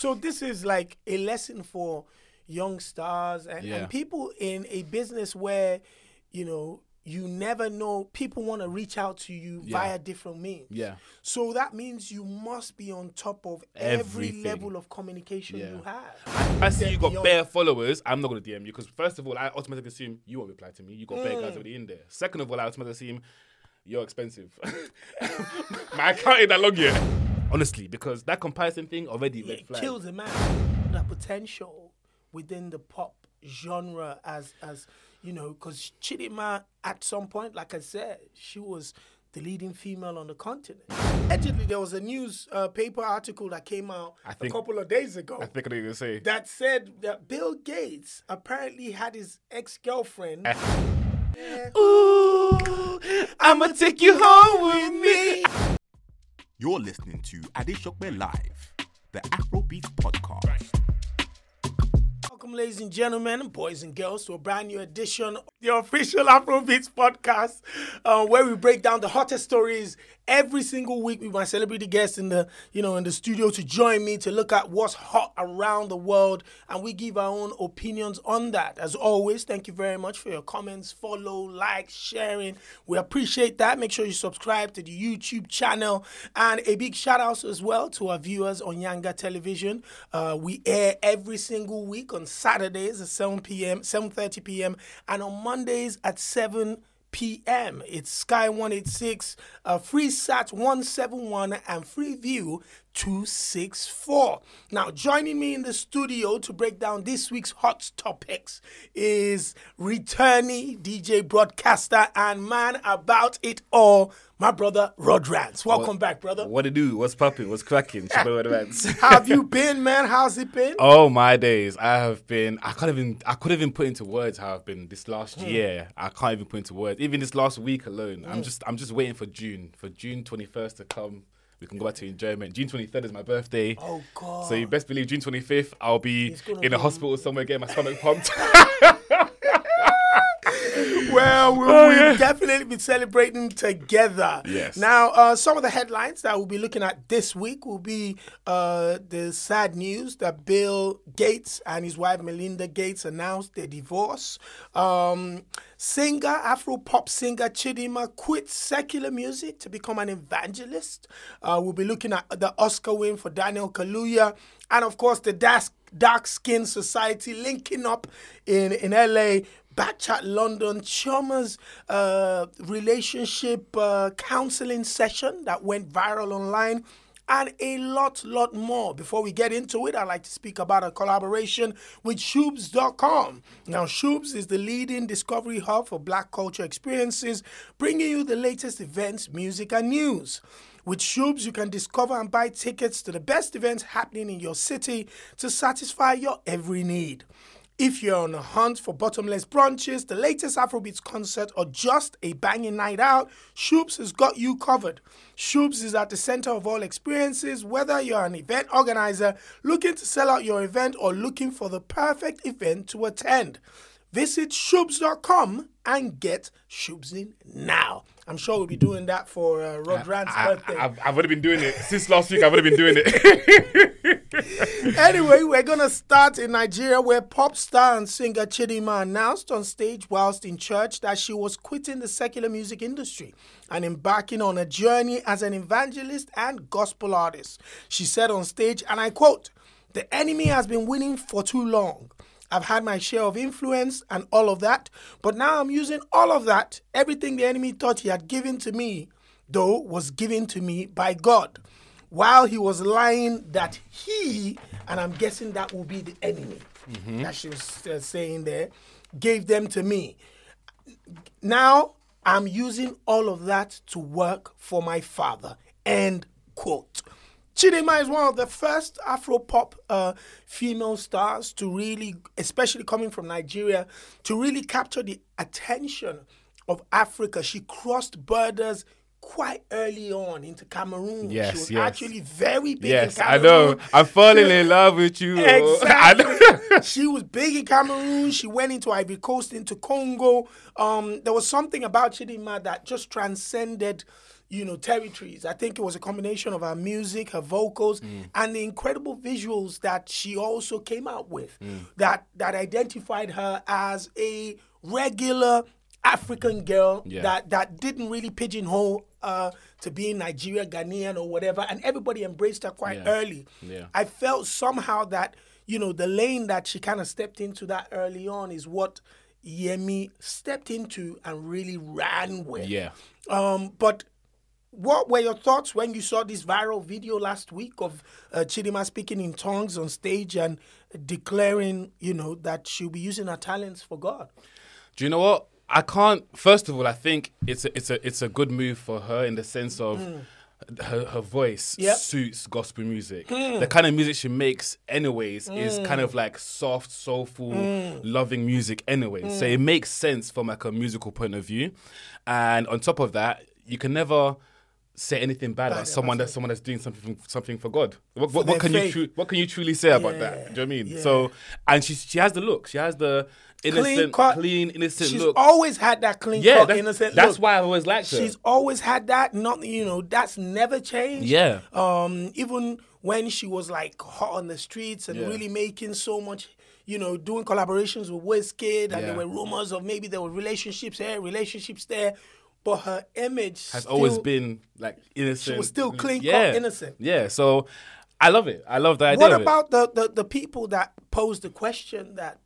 So this is like a lesson for young stars and, Yeah. and people in a business where, you know, you never know people want to reach out to you Yeah. via different means. Yeah. So that means you must be on top of every level of communication Yeah. you have. I see you got Beyond- bare followers. I'm not gonna DM you because first of all, I automatically assume you won't reply to me. You got bare Mm. guys already in there. Second of all, I automatically assume you're expensive. My account ain't that long yet. Honestly, because that comparison thing already red it kills a man. That potential within the pop genre as as you know, because Chidima at some point, like I said, she was the leading female on the continent. Allegedly, there was a newspaper uh, article that came out I think- a couple of days ago I think I know what you're gonna say. that said that Bill Gates apparently had his ex girlfriend. Ooh, I'ma take you home with me. You're listening to Adeshokwe Live, the Afrobeat podcast. Welcome, ladies and gentlemen, boys and girls, to a brand new edition of the official Afrobeats podcast, uh, where we break down the hottest stories every single week with my celebrity guests in the, you know, in the studio to join me to look at what's hot around the world, and we give our own opinions on that. As always, thank you very much for your comments, follow, like, sharing. We appreciate that. Make sure you subscribe to the YouTube channel, and a big shout out as well to our viewers on Yanga Television. Uh, we air every single week on Saturdays at 7 p.m., 7:30 p.m., and on Mondays at 7 p.m. It's Sky 186, uh, FreeSat 171, and Freeview 264. Now, joining me in the studio to break down this week's hot topics is returning DJ broadcaster and man about it all, my brother Rod Rance. Welcome back, brother. What to do? What's popping? What's cracking? How have you been, man? How's it been? Oh my days! I have been. I can't even. I couldn't even put into words how I've been this last Hmm. year. I can't even put into words. Even this last week alone. I'm just. I'm just waiting for June. For June 21st to come. We can go back to enjoyment. June 23rd is my birthday. Oh, God. So you best believe June 25th I'll be in a hospital somewhere getting my stomach pumped. Well, we'll, Oh, we'll definitely be celebrating together. Yes. Now, uh, some of the headlines that we'll be looking at this week will be uh, the sad news that Bill Gates and his wife Melinda Gates announced their divorce. Um, singer, Afro pop singer Chidima quits secular music to become an evangelist. Uh, we'll be looking at the Oscar win for Daniel Kaluuya, and of course the Dark Dark Skin Society linking up in in LA. Backchat London, Chama's uh, relationship uh, counseling session that went viral online, and a lot, lot more. Before we get into it, I'd like to speak about a collaboration with Shoobs.com. Now, Shoobs is the leading discovery hub for black culture experiences, bringing you the latest events, music, and news. With Shoobs, you can discover and buy tickets to the best events happening in your city to satisfy your every need. If you're on a hunt for bottomless brunches, the latest Afrobeats concert, or just a banging night out, Shoobs has got you covered. Shoobs is at the center of all experiences, whether you're an event organizer looking to sell out your event or looking for the perfect event to attend. Visit shoobs.com and get Shoobsing now. I'm sure we'll be doing that for uh, Rod Rand's I, birthday. have I've already been doing it since last week. I've already been doing it. anyway, we're gonna start in Nigeria, where pop star and singer Chidima announced on stage whilst in church that she was quitting the secular music industry and embarking on a journey as an evangelist and gospel artist. She said on stage, and I quote, "The enemy has been winning for too long." I've had my share of influence and all of that, but now I'm using all of that. Everything the enemy thought he had given to me, though, was given to me by God while he was lying that he, and I'm guessing that will be the enemy that she was uh, saying there, gave them to me. Now I'm using all of that to work for my father. End quote. Chidima is one of the first Afro pop uh, female stars to really, especially coming from Nigeria, to really capture the attention of Africa. She crossed borders quite early on into Cameroon. Yes, she was yes. actually very big in Cameroon. yes, I know. I'm falling in love with you. Exactly. she was big in Cameroon. She went into Ivory Coast, into Congo. Um, there was something about Chidima that just transcended, you know territories. I think it was a combination of her music, her vocals, and the incredible visuals that she also came out with that that identified her as a regular African girl Yeah. that that didn't really pigeonhole uh, to being Nigeria, Ghanaian, or whatever, and everybody embraced her quite Yeah. early. Yeah. I felt somehow that you know the lane that she kind of stepped into that early on is what Yemi stepped into and really ran with. Yeah. Um, but what were your thoughts when you saw this viral video last week of uh, Chidima speaking in tongues on stage and declaring, you know, that she'll be using her talents for God? Do you know what? I can't. First of all, I think it's a it's a it's a good move for her in the sense of hmm. her her voice Yep. suits gospel music. Hmm. The kind of music she makes, anyways, is hmm. kind of like soft, soulful, loving music. Anyway, so it makes sense from like a musical point of view. And on top of that, you can never say anything bad about someone that's someone that's doing something something for God. What, what, what can you tru- what can you truly say about that? Do you know what I mean? yeah. So, and she she has the look. She has the innocent, cut. clean, innocent look. She's look. always had that clean yeah, cut, that's, innocent that's look. why I always liked her. She's always had that. Not you know that's never changed. Yeah. Um, even when she was like hot on the streets and Yeah. really making so much, you know, doing collaborations with Wizkid, and there were rumors of maybe there were relationships here, relationships there, but her image has still- always been like innocent. was still clean-cut, yeah. innocent. Yeah, so I love it. I love the idea. What of it. about the, the the people that posed the question that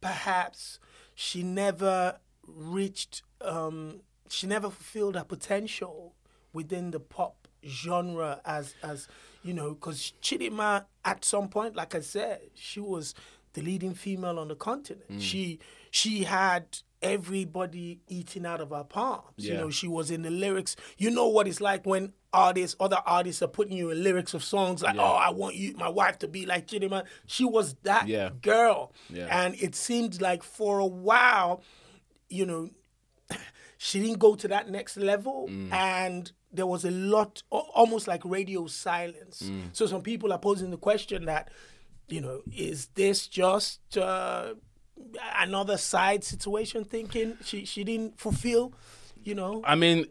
perhaps she never reached, um, she never fulfilled her potential within the pop genre as as you know, because Chidima at some point, like I said, she was the leading female on the continent. Mm. She she had everybody eating out of her palms. You know, she was in the lyrics. You know what it's like when artists, other artists are putting you in lyrics of songs like, Yeah. "Oh, I want you, my wife, to be like Chidima." She was that Yeah. girl, Yeah. and it seemed like for a while, you know, she didn't go to that next level, Mm. and there was a lot, almost like radio silence. Mm. So some people are posing the question that, you know, is this just uh, another side situation? Thinking she she didn't fulfill, you know. I mean,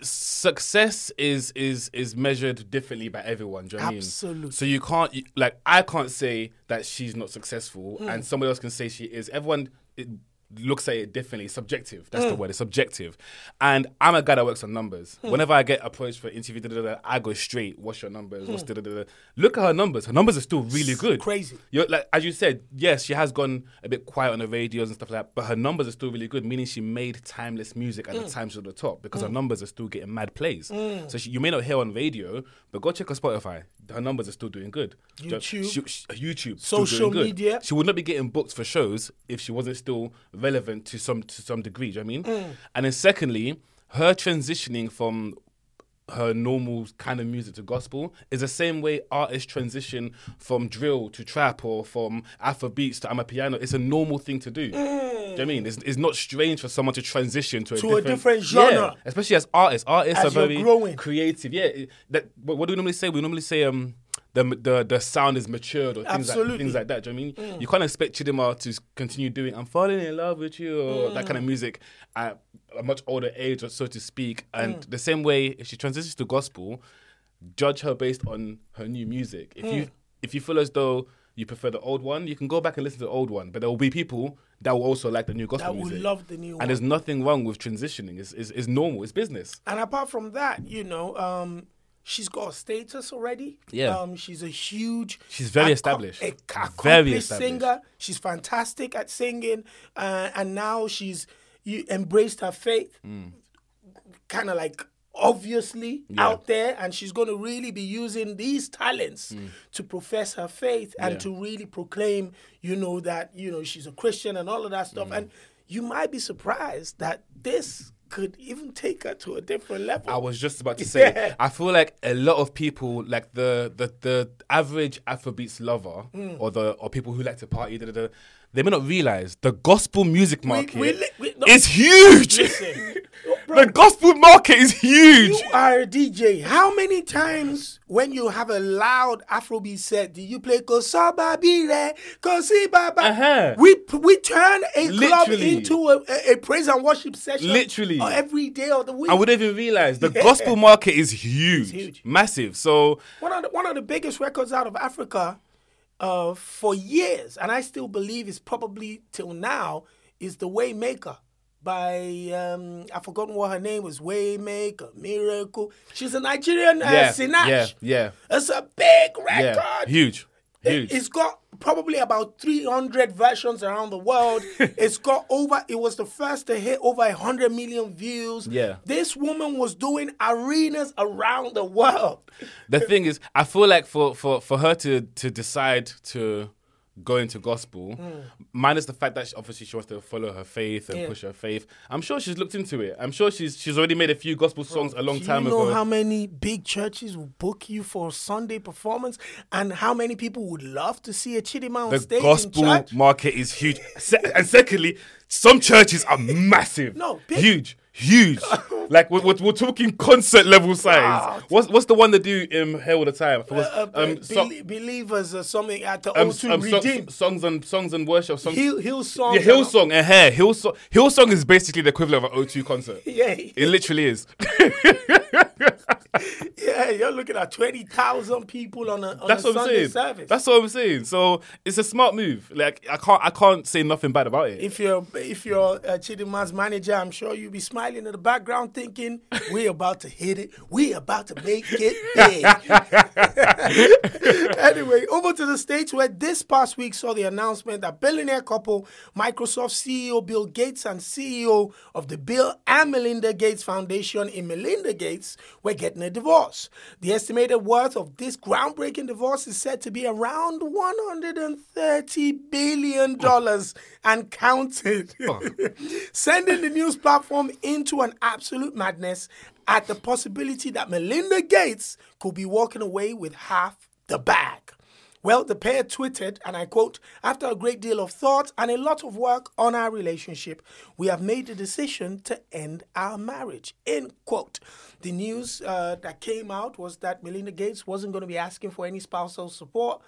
success is is is measured differently by everyone. Do you know what I mean? Absolutely. So you can't like I can't say that she's not successful, Hmm. and somebody else can say she is. Everyone. It, looks at it differently subjective that's the Hmm. word it's subjective and i'm a guy that works on numbers whenever i get approached for interview da, da, da, i go straight what's your numbers what's da, da, da, da. look at her numbers her numbers are still really good crazy. you're, like as you said, yes, she has gone a bit quiet on the radios and stuff like that, but her numbers are still really good, meaning she made timeless music at Mm. the time she's at the top because her numbers are still getting mad plays. So she, you may not hear on radio, but go check her Spotify. Her numbers are still doing good. YouTube. She- she- YouTube, Social media. She would not be getting booked for shows if she wasn't still relevant to some to some degree. Do you know what I mean? Mm. And then secondly, her transitioning from her normal kind of music to gospel is the same way artists transition from drill to trap or from Afro beats to I'm a Amapiano. It's a normal thing to do. Do you know what I mean? It's, it's not strange for someone to transition to a, To a different, different genre. Yeah, especially as artists. Artists As are very growing. creative. Yeah. That, what, what do we normally say? We normally say um the the, the sound is matured or things like, things like that. Do you know what I Mm. mean? You can't expect Chidima to continue doing "I'm falling in love with you" or that Mm. kind of music at a much older age, or so to speak. And Mm. the same way, if she transitions to gospel, judge her based on her new music. If Mm. you if you feel as though you prefer the old one, you can go back and listen to the old one. But there will be people that will also like the new gospel That will music. love the new and one. there's nothing wrong with transitioning. It's, it's, it's normal. It's business. And apart from that, you know, um, she's got a status already. Yeah. Um, she's a huge. She's very acco- established. a- Very established. singer. She's fantastic at singing, uh, and now she's you embraced her faith, Mm. kind of like obviously Yeah. out there, and she's going to really be using these talents to profess her faith and Mm. Yeah. to really proclaim, you know, that you know she's a Christian and all of that Mm. stuff. And you might be surprised that this could even take her to a different level. I was just about to say. Yeah. I feel like a lot of people, like the the, the average Afrobeats lover, Mm. or the or people who like to party, da, da, da, they may not realize the gospel music market we li- we- no. is huge. Listen, the gospel market is huge. You are a DJ. How many times when you have a loud Afrobeat set do you play Kosaba Bire, Kosi Baba? Uh-huh. We we turn a club into a, a, praise and worship session. Literally. every day of the week. I would even realize the gospel market is huge, huge. massive. So one of the, one of the biggest records out of Africa uh, for years, and I still believe is probably till now is the Waymaker by um, I've forgotten what her name was. Waymaker, Miracle. She's a Nigerian uh, yeah, Sinach. yeah, yeah, It's a big record. yeah, huge, It- huge. It's got probably about 300 versions around the world. it's got over, it was the first to hit over 100 million views. Yeah. This woman was doing arenas around the world. the thing is, I feel like for for for her to to decide to go into gospel, mm. minus the fact that she, obviously she wants to follow her faith and Yeah. push her faith. I'm sure she's looked into it. I'm sure she's she's already made a few gospel songs a long time ago. You know how many big churches will book you for a Sunday performance and how many people would love to see a Chidima on the stage gospel in church? market is huge. Se- and secondly, some churches are massive. No, big- huge, huge. like we're, we're, we're talking concert level size. Wow. What's what's the one they do in here all the time? Uh, uh, um, so- believers or something at the um, O2 um, so- songs and songs and worship. Songs. Hill, Hill song. yeah, Hillsong, uh, hair, Hillsong. Hillsong is basically the equivalent of an O2 concert. Yeah, It literally is. yeah, you're looking at 20,000 people on a, on That's a what I'm Sunday saying. service. That's what I'm saying. So it's a smart move. Like I can't I can't say nothing bad about it. if you're if you're uh, Chidima's manager, I'm sure you'll be smiling in the background, thinking, "We're about to hit it. We're about to make it big." anyway, over to the states where this past week saw the announcement that billionaire couple Microsoft CEO Bill Gates and CEO of the Bill and Melinda Gates Foundation in Melinda Gates were getting a divorce. The estimated worth of this groundbreaking divorce is said to be around 130 billion dollars and counted, sending the news platform into an absolute madness at the possibility that Melinda Gates could be walking away with half the bag. Well, the pair tweeted, and I quote, after a great deal of thought and a lot of work on our relationship, we have made the decision to end our marriage. End quote. The news uh, that came out was that Melinda Gates wasn't going to be asking for any spousal support,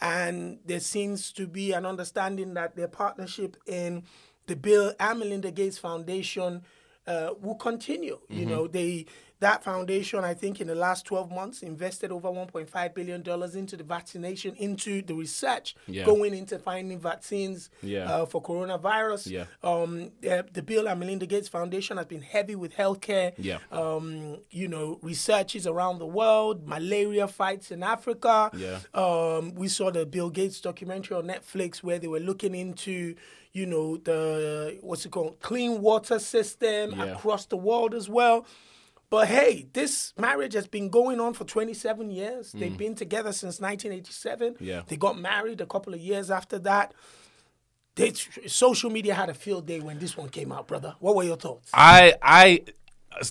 and there seems to be an understanding that their partnership in the Bill and Melinda Gates Foundation uh, will continue. You know, they that foundation, I think, in the last 12 months, invested over 1.5 billion dollars into the vaccination, into the research Yeah. going into finding vaccines Yeah. uh, for coronavirus. Yeah. Um, uh, the Bill and Melinda Gates Foundation has been heavy with healthcare. Yeah. Um, you know, researches around the world, malaria fights in Africa. Yeah. Um, we saw the Bill Gates documentary on Netflix where they were looking into, you know, the what's it called, clean water system Yeah. across the world as well. But hey, this marriage has been going on for 27 years. They've been together since 1987. Mm. Yeah. They got married a couple of years after that. They, social media had a field day when this one came out, brother. What were your thoughts? I I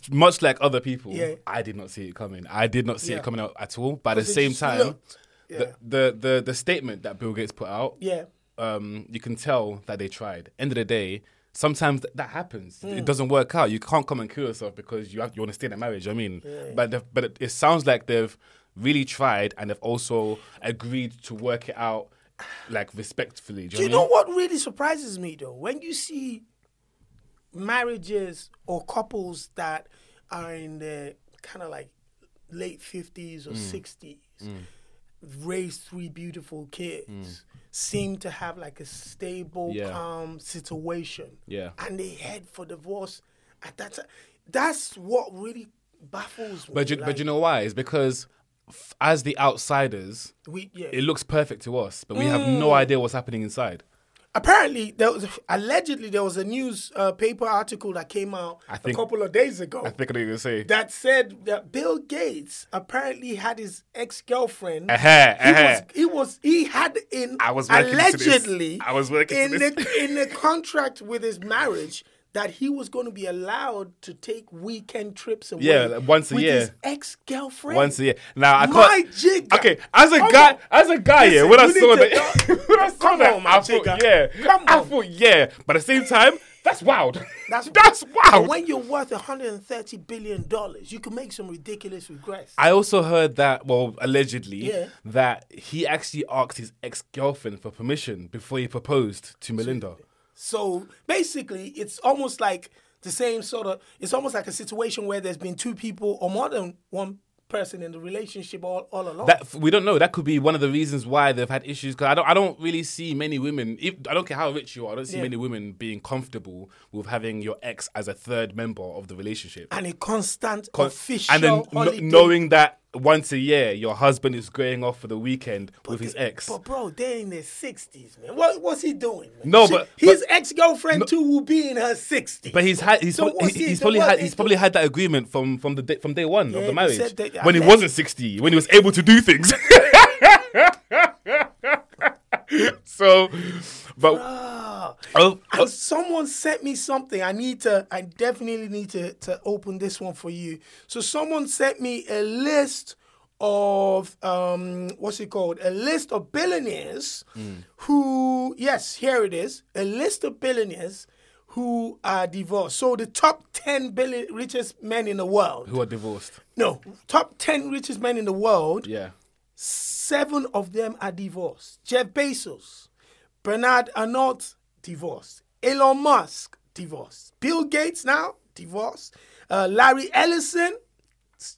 much like other people, Yeah. I did not see it coming. I did not see Yeah. it coming out at all. But at the same time, looked- the, the the the statement that Bill Gates put out, Yeah. Um, you can tell that they tried. End of the day, sometimes th- that happens. Hmm. It doesn't work out. You can't come and kill yourself because you have, you want to stay in a marriage. I mean, but but it, it sounds like they've really tried and they've also agreed to work it out like respectfully. Do Do you, you know know what really surprises me though? When you see marriages or couples that are in their kind of like late 50s or Mm. 60s, raise three beautiful kids, seem to have like a stable, Mm. Yeah. calm situation. Yeah. And they head for divorce at that time. That's what really baffles me. But you, like, but you know why? It's because f- as the outsiders, we, yeah. it looks perfect to us, but we have no Mm. idea what's happening inside. Apparently, there was allegedly there was a news uh, paper article that came out I think- a couple of days ago I think I'm gonna say. that said that Bill Gates apparently had his ex girlfriend. Uh-huh, He uh-huh. was he was he had in I was to allegedly I was working in the in the contract with his marriage that he was going to be allowed to take weekend trips away. Yeah, once a with year. His ex girlfriend. Once a year. Now I My jigger. Okay, as a Come guy, on. as a guy, yeah. When I saw that, to- when I saw Come that, on, I thought, yeah, Come on. I thought, yeah. But at the same time, That's wild. That's that's wild. when you're worth 130 billion dollars, you can make some ridiculous regrets. I also heard that, well, allegedly, Yeah. that he actually asked his ex girlfriend for permission before he proposed to Melinda. So basically, it's almost like the same sort of. It's almost like a situation where there's been two people or more than one person in the relationship all, all along. That we don't know. That could be one of the reasons why they've had issues. Because I don't, I don't really see many women. If, I don't care how rich you are. I don't see Yeah. many women being comfortable with having your ex as a third member of the relationship. and a constant Con- official and then holiday. knowing that once a year your husband is going off for the weekend with his ex. But bro, they're in their sixties, man. What what's he doing? Man? No, She- but- his ex girlfriend too will be in her sixties. But he's had he's, So prob- what's he- he- he's probably had he's probably had that agreement from from the day, from day one Yeah, of the marriage that- when he unless- wasn't sixty when he was able to do things. so, but Ah. oh, And someone sent me something. I need to. I definitely need to to open this one for you. So someone sent me a list of um what's it called? A list of billionaires who yes, here it is. A list of billionaires who are divorced. So the top 10 billion richest men in the world. who are divorced? No, top 10 richest men in the world. Yeah, Seven of them are divorced. Jeff Bezos, Bernard Arnault, divorced. Elon Musk, divorced. Bill Gates now, divorced. Uh, Larry Ellison,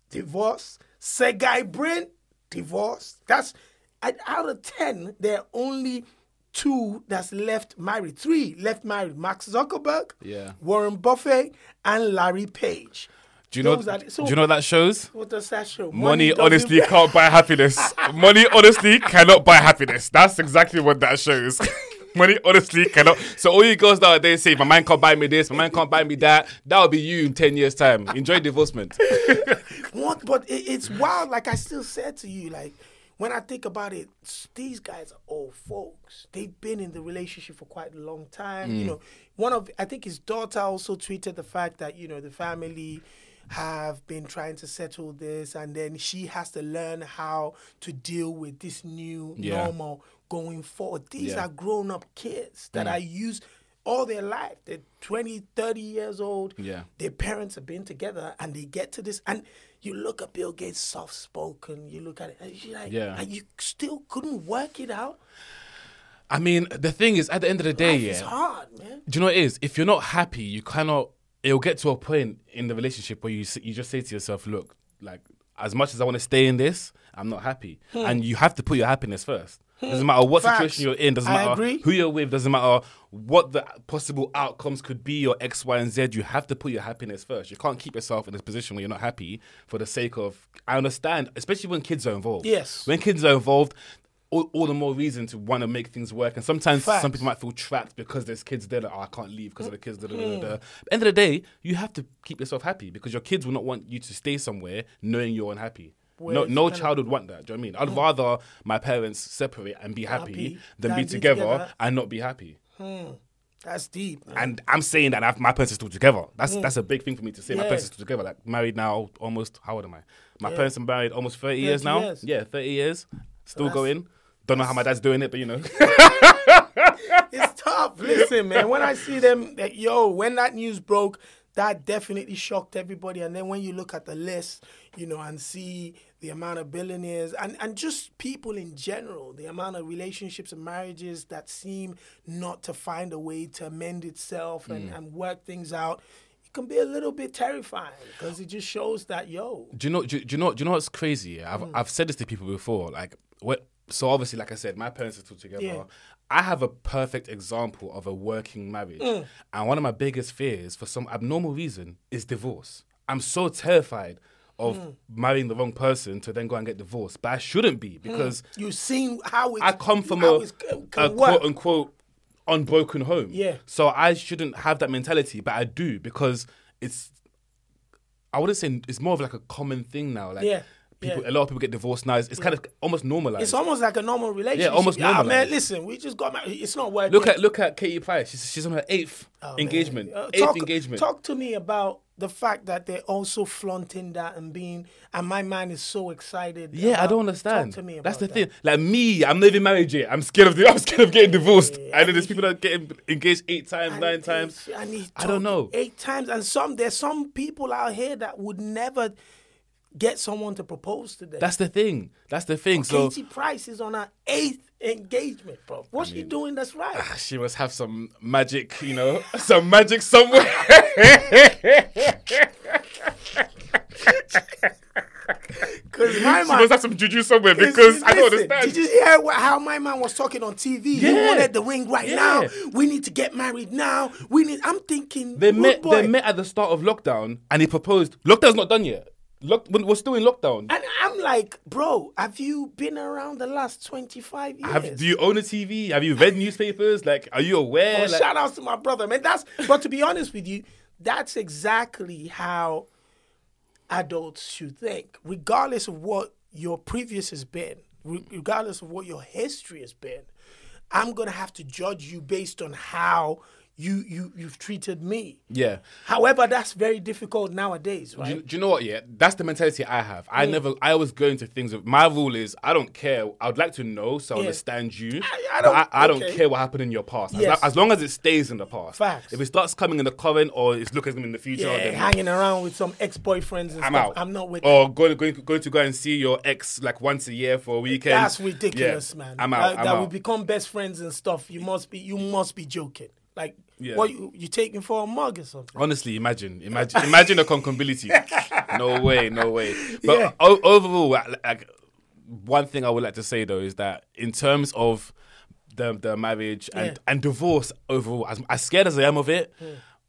divorced. Sergey Brin, divorced. That's out of ten, there are only two that's left married. Three left married: Mark Zuckerberg, Yeah. Warren Buffett, and Larry Page. Do you know? Those are the- so- do you know what that shows? What does that show? Money, doesn't honestly can't buy happiness. Money honestly cannot buy happiness. That's exactly what that shows. Money honestly cannot. So all you girls nowadays say, "My man can't buy me this, my man can't buy me that." That'll be you in ten years' time. Enjoy divorcement. What? But it, it's wild. Like I still said to you, like when I think about it, these guys are old folks. They've been in the relationship for quite a long time. You mm. know, one of I think his daughter also tweeted the fact that you know the family have been trying to settle this, and then she has to learn how to deal with this new Yeah. normal going forward. These Yeah. are grown up kids that mm. are used all their life. They're 20, 30 years old. Yeah. Their parents have been together and they get to this. And you look at Bill Gates, soft spoken, you look at it, and you're like, Yeah. and you still couldn't work it out. I mean, the thing is, at the end of the day, Life yeah. is hard, man. Do you know what it is? If you're not happy, you cannot. It'll get to a point in the relationship where you you just say to yourself, "Look, like as much as I want to stay in this, I'm not happy," and you have to put your happiness first. Doesn't matter what Hmm. Facts. situation you're in. Doesn't I matter agree. who you're with. Doesn't matter what the possible outcomes could be or X, Y, and Z. You have to put your happiness first. You can't keep yourself in this position where you're not happy for the sake of. I understand, especially when kids are involved. Yes. When kids are involved, all, all the more reason to want to make things work. And sometimes Facts. some people might feel trapped because there's kids there that oh, I can't leave because of the kids. Da, da, da, da, da. Mm-hmm. At the end of the day, you have to keep yourself happy because your kids will not want you to stay somewhere knowing you're unhappy. No, no of- child would want that. Do you know what I mean? I'd mm. rather my parents separate and be happy, Happy than be be together, together. and not be happy. Hmm. That's deep. Man. And I'm saying that I've, my parents are still together. That's hmm. that's a big thing for me to say. My Mm. Parents are still together. Like married now, almost. How old am I? My parents are married almost 30, years now. years. Yeah, 30 years. Still that's- going. Don't know how my dad's doing it, but you know. it's tough. Listen, man, when I see them, that, yo, when that news broke, that definitely shocked everybody. And then when you look at the list, you know, and see the amount of billionaires and, and just people in general, the amount of relationships and marriages that seem not to find a way to amend itself and, and work things out, it can be a little bit terrifying because it just shows that, yo, do you know? Do, do you know? Do you know what's crazy? I've Mm. I've said this to people before. Like, what? So obviously, like I said, my parents are still together. Yeah. I have a perfect example of a working marriage, Mm. and one of my biggest fears, for some abnormal reason, is divorce. I'm so terrified of Mm. marrying the wrong person to then go and get divorced, but I shouldn't be because you've seen how I come from a, a quote unquote unbroken home. Yeah. So I shouldn't have that mentality, but I do because it's. I wouldn't say it's more of like a common thing now. Like Yeah. People, Yeah. a lot of people get divorced now. It's, it's kind of almost normalized. It's almost like a normal relationship. Yeah, almost Ah, man, listen, we just got married. It's not working. look at look at Katie Price. She's, she's on her eighth Oh, engagement. Uh, eighth talk, engagement. Talk to me about the fact that they're also flaunting that and being, and my man is so excited. Yeah, I don't understand. Talk to me about That's the that. thing. Like me, I'm not even married yet. I'm scared of the, I'm scared of getting divorced. and then there's people that are getting engaged eight times, And nine times. he I don't know. Eight times, and some there's some people out here that would never get someone to propose to them. That's the thing. That's the thing. So Katie Price is on her eighth engagement, bro. What's she doing? That's right. Ah, she must have some magic, you know, some magic somewhere. Because my she man, must have some juju somewhere Listen, because I don't listen, understand. Did you hear what, how my man was talking on TV? He wanted the ring right Yeah. now. We need to get married now. We need. I'm thinking. They met. boy. They met at the start of lockdown, and he proposed. Lockdown's not done yet. Lock, we're we're still in lockdown. And I'm like, bro, have you been around the last 25 years? Have, do you own a TV? Have you read newspapers? Like, are you aware? Well, Like- shout outs to my brother, man. That's but to be honest with you, that's exactly how adults should think, regardless of what your previous has been, regardless of what your history has been. I'm gonna have to judge you based on how you you you've treated me. yeah. However, that's very difficult nowadays, Do you, right? do you know what? Yeah, that's the mentality I have. I never. I always go into things. With, my rule is I don't care. I would like to know so I understand you. I- I don't- I, I don't care what happened in your past. As, Yes. as long as it stays in the past. Facts. If it starts coming in the current or it's looking in the future, Yeah, then hanging around with some ex-boyfriends I'm stuff. out. I'm not with Or going, going going to go and see your ex like once a year for a weekend. That's ridiculous, Yeah, man. I'm out. That, I'm that out. we become best friends and stuff. You must be. You must be joking. Like, Yeah. what you, you taking for a mug or something? Honestly, imagine, imagine, imagine the concombility. No way, no way. But Yeah. o- overall, like, like, one thing I would like to say though is that in terms of the the marriage and Yeah. and divorce overall, as, as scared as I am of it.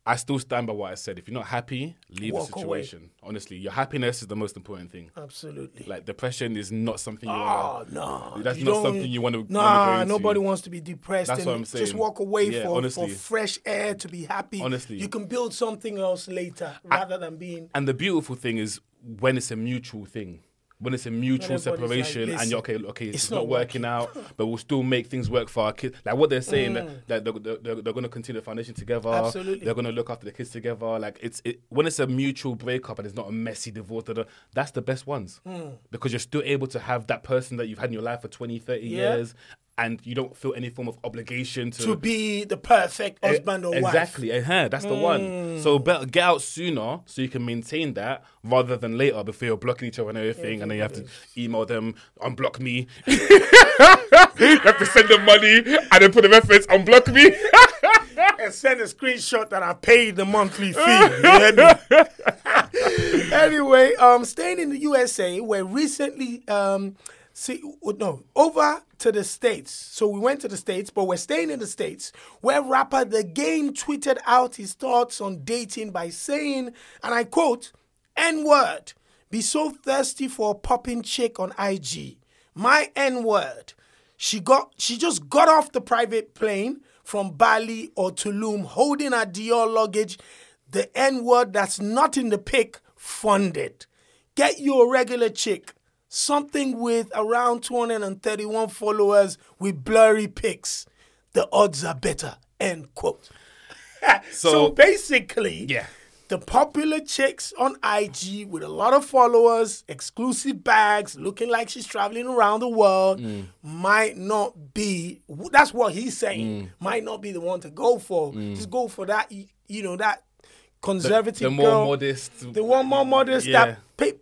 I still stand by what I said. If you're not happy, leave Walk the away. situation. Honestly, your happiness is the most important thing. Absolutely. Like depression is not something you Oh want. no, That's you not something you wanna- Nah, wanna go into. nobody wants to be depressed. That's and what I'm saying. Just walk away Yeah, for, honestly. for fresh air to be happy. Honestly. you can build something else later rather than being. And the beautiful thing is when it's a mutual thing. When it's a mutual everybody's like, separation and you're okay, "Listen, okay, it's, it's not, not working out, but we'll still make things work for our kids. Like what they're saying, that, that they're, they're, they're going to continue the foundation together. Mm. Absolutely. They're going to look after the kids together. Like it's it, when it's a mutual breakup and it's not a messy divorce, that's the best ones. Mm. Because you're still able to have that person that you've had in your life for 20, 30 Yeah. years and you don't feel any form of obligation to, To be the perfect E- husband or wife. Mm. Exactly, uh-huh, that's the one. So better get out sooner so you can maintain that rather than later before you're blocking each other and everything, and then you have to email them, unblock me. you have to send them money and then put the reference, unblock me. and send a screenshot that I paid the monthly fee. You heard me? anyway, um, staying in the USA, where recently, um, see, no, over to the States. So we went to the States, but we're staying in the States, where rapper The Game tweeted out his thoughts on dating by saying, and I quote, N word, be so thirsty for a popping chick on IG. My N word. She got she just got off the private plane from Bali or Tulum holding her Dior luggage. The N word that's not in the pic funded. Get you a regular chick. Something with around 231 followers with blurry pics. The odds are better. End quote. so, So- basically, Yeah. the popular chicks on IG with a lot of followers, exclusive bags, looking like she's traveling around the world, Mm. might not be. That's what he's saying. Mm. Might not be the one to go for. Just go for that. You know that conservative the more girl, modest, the one more modest Yeah. that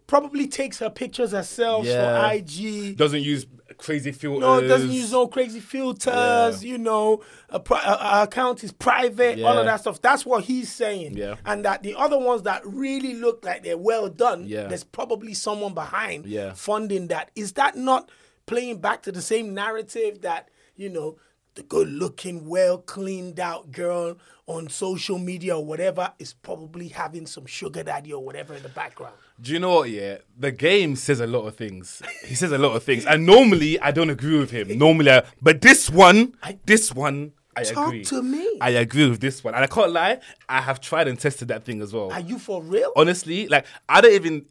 probably takes her pictures herself Yeah. for IG. doesn't use crazy filters. No, doesn't use no crazy filters. Yeah. You know, a pri- a- a account is private. All of that stuff. That's what he's saying. Yeah. And that the other ones that really look like they're well done. Yeah. There's probably someone behind Yeah. funding that. Is that not playing back to the same narrative that you know? The good-looking, well cleaned out girl on social media or whatever is probably having some sugar daddy or whatever in the background. Do you know what? Yeah, the game says a lot of things. He says a lot of things, and normally I don't agree with him. Normally, I, but this one, this one, I agree Talk agree. to me. I agree with this one, and I can't lie. I have tried and tested that thing as well. Are you for real? Honestly, like I don't even.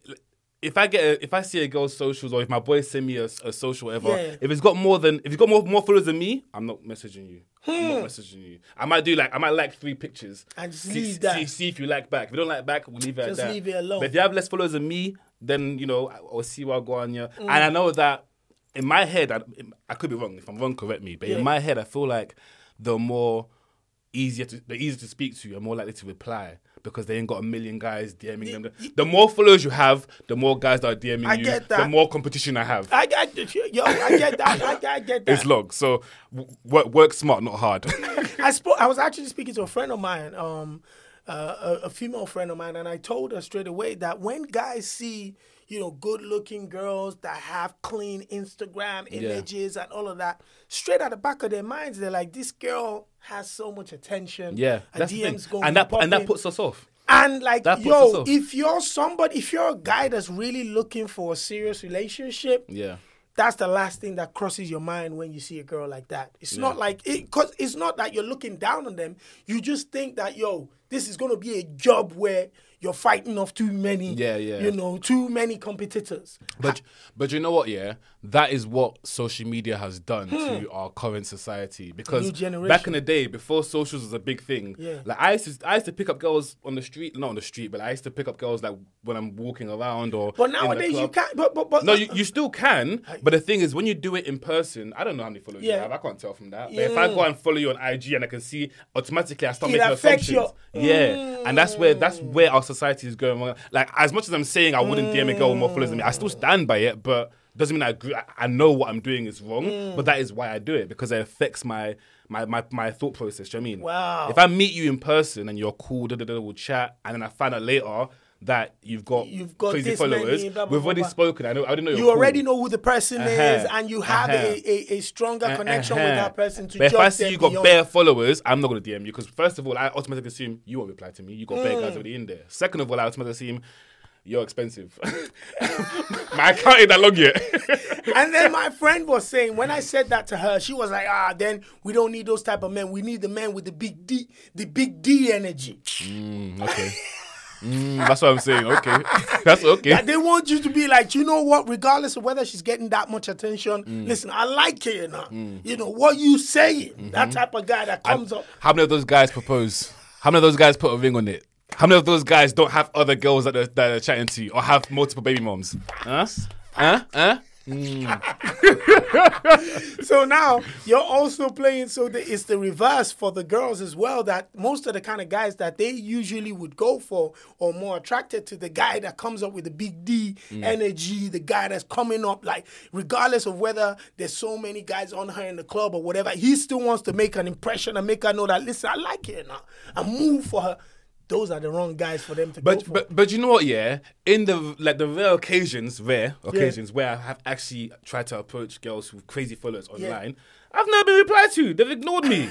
If I get a, if I see a girl's socials or if my boy send me a, a social whatever, Yeah. if it's got more than if it's got more more followers than me, I'm not messaging you. I'm not messaging you. I might do like I might like three pictures And just see. See, see if you like back. If you don't like back, we'll leave it Just at that. Just leave it alone. But if you have less followers than me, then you know I- I'll see what go on yeah. Mm. And I know that in my head, I, I could be wrong. If I'm wrong, correct me. But Yeah. in my head, I feel like the more easier to the easier to speak to, you're more likely to reply because they ain't got a million guys DMing them. The more followers you have, the more guys that are DMing I you. get that. The more competition I have. I got yo, I get that. I, I get that. It's long. So w- work, work smart, not hard. I spoke. I was actually speaking to a friend of mine, um, uh, a, a female friend of mine, and I told her straight away that when guys see, you know, good-looking girls that have clean Instagram images and all of that, straight at the back of their minds, they're like, "This girl has so much attention." yeah, and that's the thing. DMs going and that and that puts us off. And like, That puts us yo, if you're somebody, if you're a guy that's really looking for a serious relationship, Yeah. that's the last thing that crosses your mind when you see a girl like that. It's not like it cause it's not that you're looking down on them. You just think that yo, this is gonna be a job where you're fighting off too many Yeah, yeah. you know, too many competitors. But but you know what? Yeah, that is what social media has done to our current society. Because Hmm. New generation. back in the day, before socials was a big thing, Yeah. like I used to I used to pick up girls on the street, not on the street, but I used to pick up girls like when I'm walking around or. But nowadays you can't but but, but No, you, you still can, but the thing is, when you do it in person, I don't know how many followers you have. I can't tell from that. But if I go and follow you on IG and I can see automatically, I start It making affects assumptions. your- Yeah, and that's where that's where our society is going. wrong. Like as much as I'm saying I wouldn't DM a girl with more followers than me, I still stand by it. But doesn't mean I agree. I, I know what I'm doing is wrong, Mm. but that is why I do it because it affects my. My, my, my thought process. Do you know what I mean? Wow. If I meet you in person and you're cool, da, da, da, we'll chat, and then I find out later that you've got You've got crazy this many, followers. blah, blah, We've already blah. spoken. I know. I didn't know you cool. already know who the person is Uh-huh. and you have Uh-huh. a, a, a stronger connection with Uh-huh. that person to But if I see you got bare followers, I'm not gonna DM you because first of all, I automatically assume you won't reply to me. You got bare Mm. guys already in there. Second of all, I automatically assume you're expensive. My account ain't that long yet. And then my friend was saying, when I said that to her, she was like, ah, then we don't need those type of men. We need the men with the big D, the big D energy. okay. Mm, that's what I'm saying. Okay, that's okay. That they want you to be like, you know what, regardless of whether she's getting that much attention, Mm. listen, I like it, you know. You know, what you saying, Mm-hmm. that type of guy that comes up. How many of those guys propose? How many of those guys put a ring on it? How many of those guys don't have other girls that they're, that they're chatting to or have multiple baby moms? Huh? Huh? Huh? So now you're also playing. So the, it's the reverse for the girls as well. That most of the kind of guys that they usually would go for or more attracted to the guy that comes up with the big D Mm. energy, the guy that's coming up like regardless of whether there's so many guys on her in the club or whatever, he still wants to make an impression and make her know that listen, I like her now. I move for her. Those are the wrong guys for them to go But for. but but you know what? Yeah, in the like the rare occasions, rare occasions where I have actually tried to approach girls with crazy followers online, I've never been replied to. They've ignored me.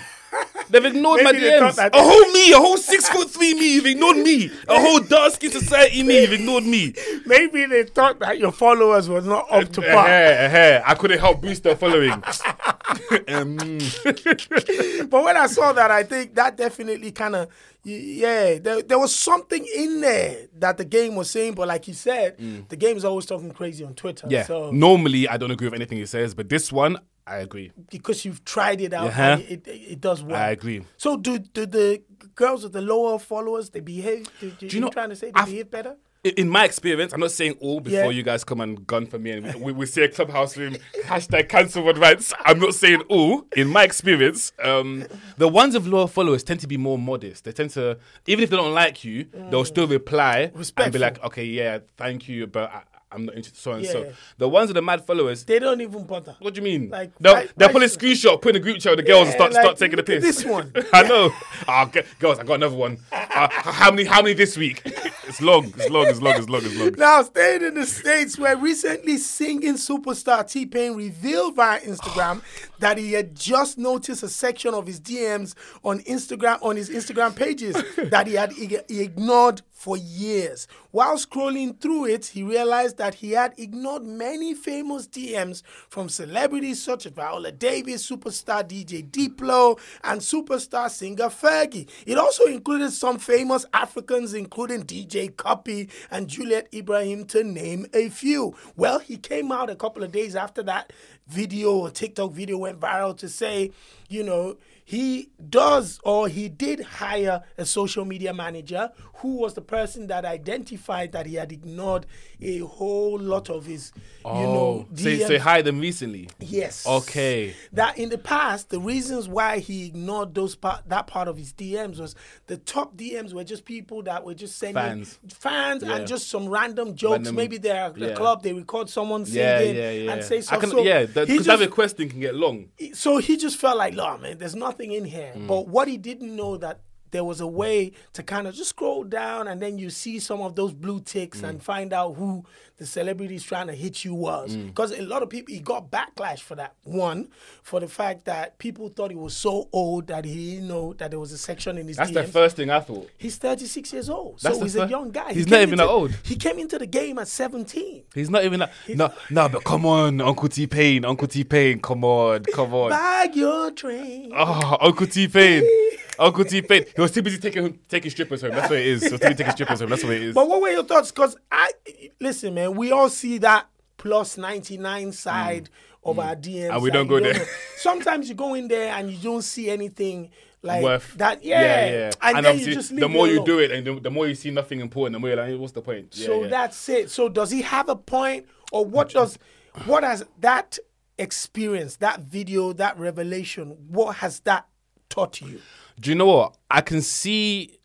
They've ignored my Maybe they thought DMs. that- A whole me, a whole six foot three me. You've ignored me. A whole dark skin society me. You've ignored me. Maybe they thought that your followers was not up to Eh, par. eh, eh. I couldn't help boost their following. um, But when I saw that, I think that definitely kind of, yeah, there, there was something in there that the game was saying. But like you said, the game is always talking crazy on Twitter. Mm. yeah. So Normally, I don't agree with anything he says, but this one, I agree. because you've tried it out, Uh-huh. and it, it, it does work. I agree. So do do the girls with the lower followers they behave? Do, do, you know, trying to say they I've- behave better? In- my experience, I'm not saying all before Yeah. you guys come and gun for me and we, we, see a clubhouse room, hashtag cancel advance. I'm not saying all. In my experience, um, the ones with lower followers tend to be more modest. They tend to, even if they don't like you, they'll still reply and be like, okay, yeah, thank you, but I, I'm not interested, so and so. Yeah. The ones with the mad followers, They don't even bother. what do you mean? Like, they'll why- they'll why pull a screenshot, put in a group chat with the girls and Yeah, start like, start taking the piss. this one. I know. Ah, girls, I got another one. Uh, how many? How many this week? It's long. It's long. It's long. It's long. It's long. Now, staying in the States, where recently singing superstar T Pain revealed via Instagram that he had just noticed a section of his DMs on Instagram, on his Instagram pages, that he had he ignored for years. While scrolling through it, he realized that he had ignored many famous DMs from celebrities such as Viola Davis, superstar DJ Diplo, and superstar singer Fergie. It also included some famous Africans, including DJ Cuppy and Juliet Ibrahim, to name a few. Well, he came out a couple of days after that video or TikTok video went viral to say, you know, he does or he did hire a social media manager who was the person that identified that he had ignored a whole lot of his, you oh, know, Oh, so, so he hired them recently. Yes. Okay. That in the past, the reasons why he ignored those part that part of his DMs was the top DMs were just people that were just sending Fans. fans Yeah. and just some random jokes. Random- Maybe they're at the yeah. club, they record someone singing Yeah, and say I stuff. can, so yeah, that just- request can get long. so he just felt like, "Look, man, there's nothing in here." Mm. But what he didn't know that there was a way to kind of just scroll down and then you see some of those blue ticks Mm. and find out who the celebrities trying to hit you was. Mm. Because a lot of people he got backlash for that. One, for the fact that people thought he was so old that he didn't know that there was a section in his That's the first thing I thought. He's 36 years old. That's so he's a young guy. he's He not even into- that old. He came into the game at 17. He's not even that. No, no, but come on, Uncle T Pain, Uncle T Pain, come on, come on. Bag your train. Oh, Uncle T Pain, Uncle T Pain. He was too busy taking taking strippers home. That's what it is. He was too busy taking strippers home. That's what it is. But what were your thoughts? Because I listen, man. We all see that plus ninety nine side of our DMs, Mm. And we don't go there. know. Sometimes you go in there and you don't see anything like Worth that. Yeah, And, And, then you just leave the more you alone. do it, and the, the more you see nothing important, the more you're like, what's the point? Yeah, so yeah. that's it. So does he have a point, or what does what has that experience, that video, that revelation? What has that taught you? Do you know what? I can see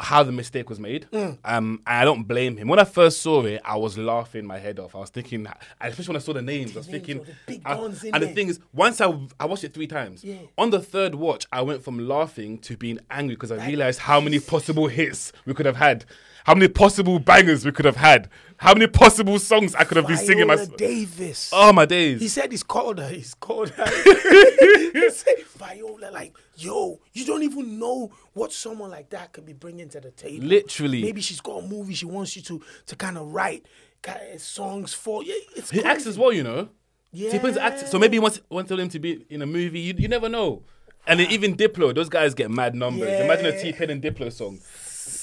how the mistake was made. Mm. Um, and I don't blame him. When I first saw it, I was laughing my head off. I was thinking, especially when I saw the names, I was names, thinking. the I- and the thing is, once I I watched it three times. Yeah. On the third watch, I went from laughing to being angry because I realized how many possible hits we could have had. How many possible bangers we could have had? How many possible songs I could have been singing? My, Davis. oh my days! He said he's called her. He's called her. he said, Viola, like, yo, you don't even know what someone like that could be bringing to the table. Literally. Maybe she's got a movie she wants you to to kind of write uh, songs for. Yeah, it's He acts as well, you know. Yeah. He plays actor. So maybe he wants wanted him to be in a movie. You, you never know. And then even Diplo, those guys get mad numbers. Imagine a T Pain and Diplo song.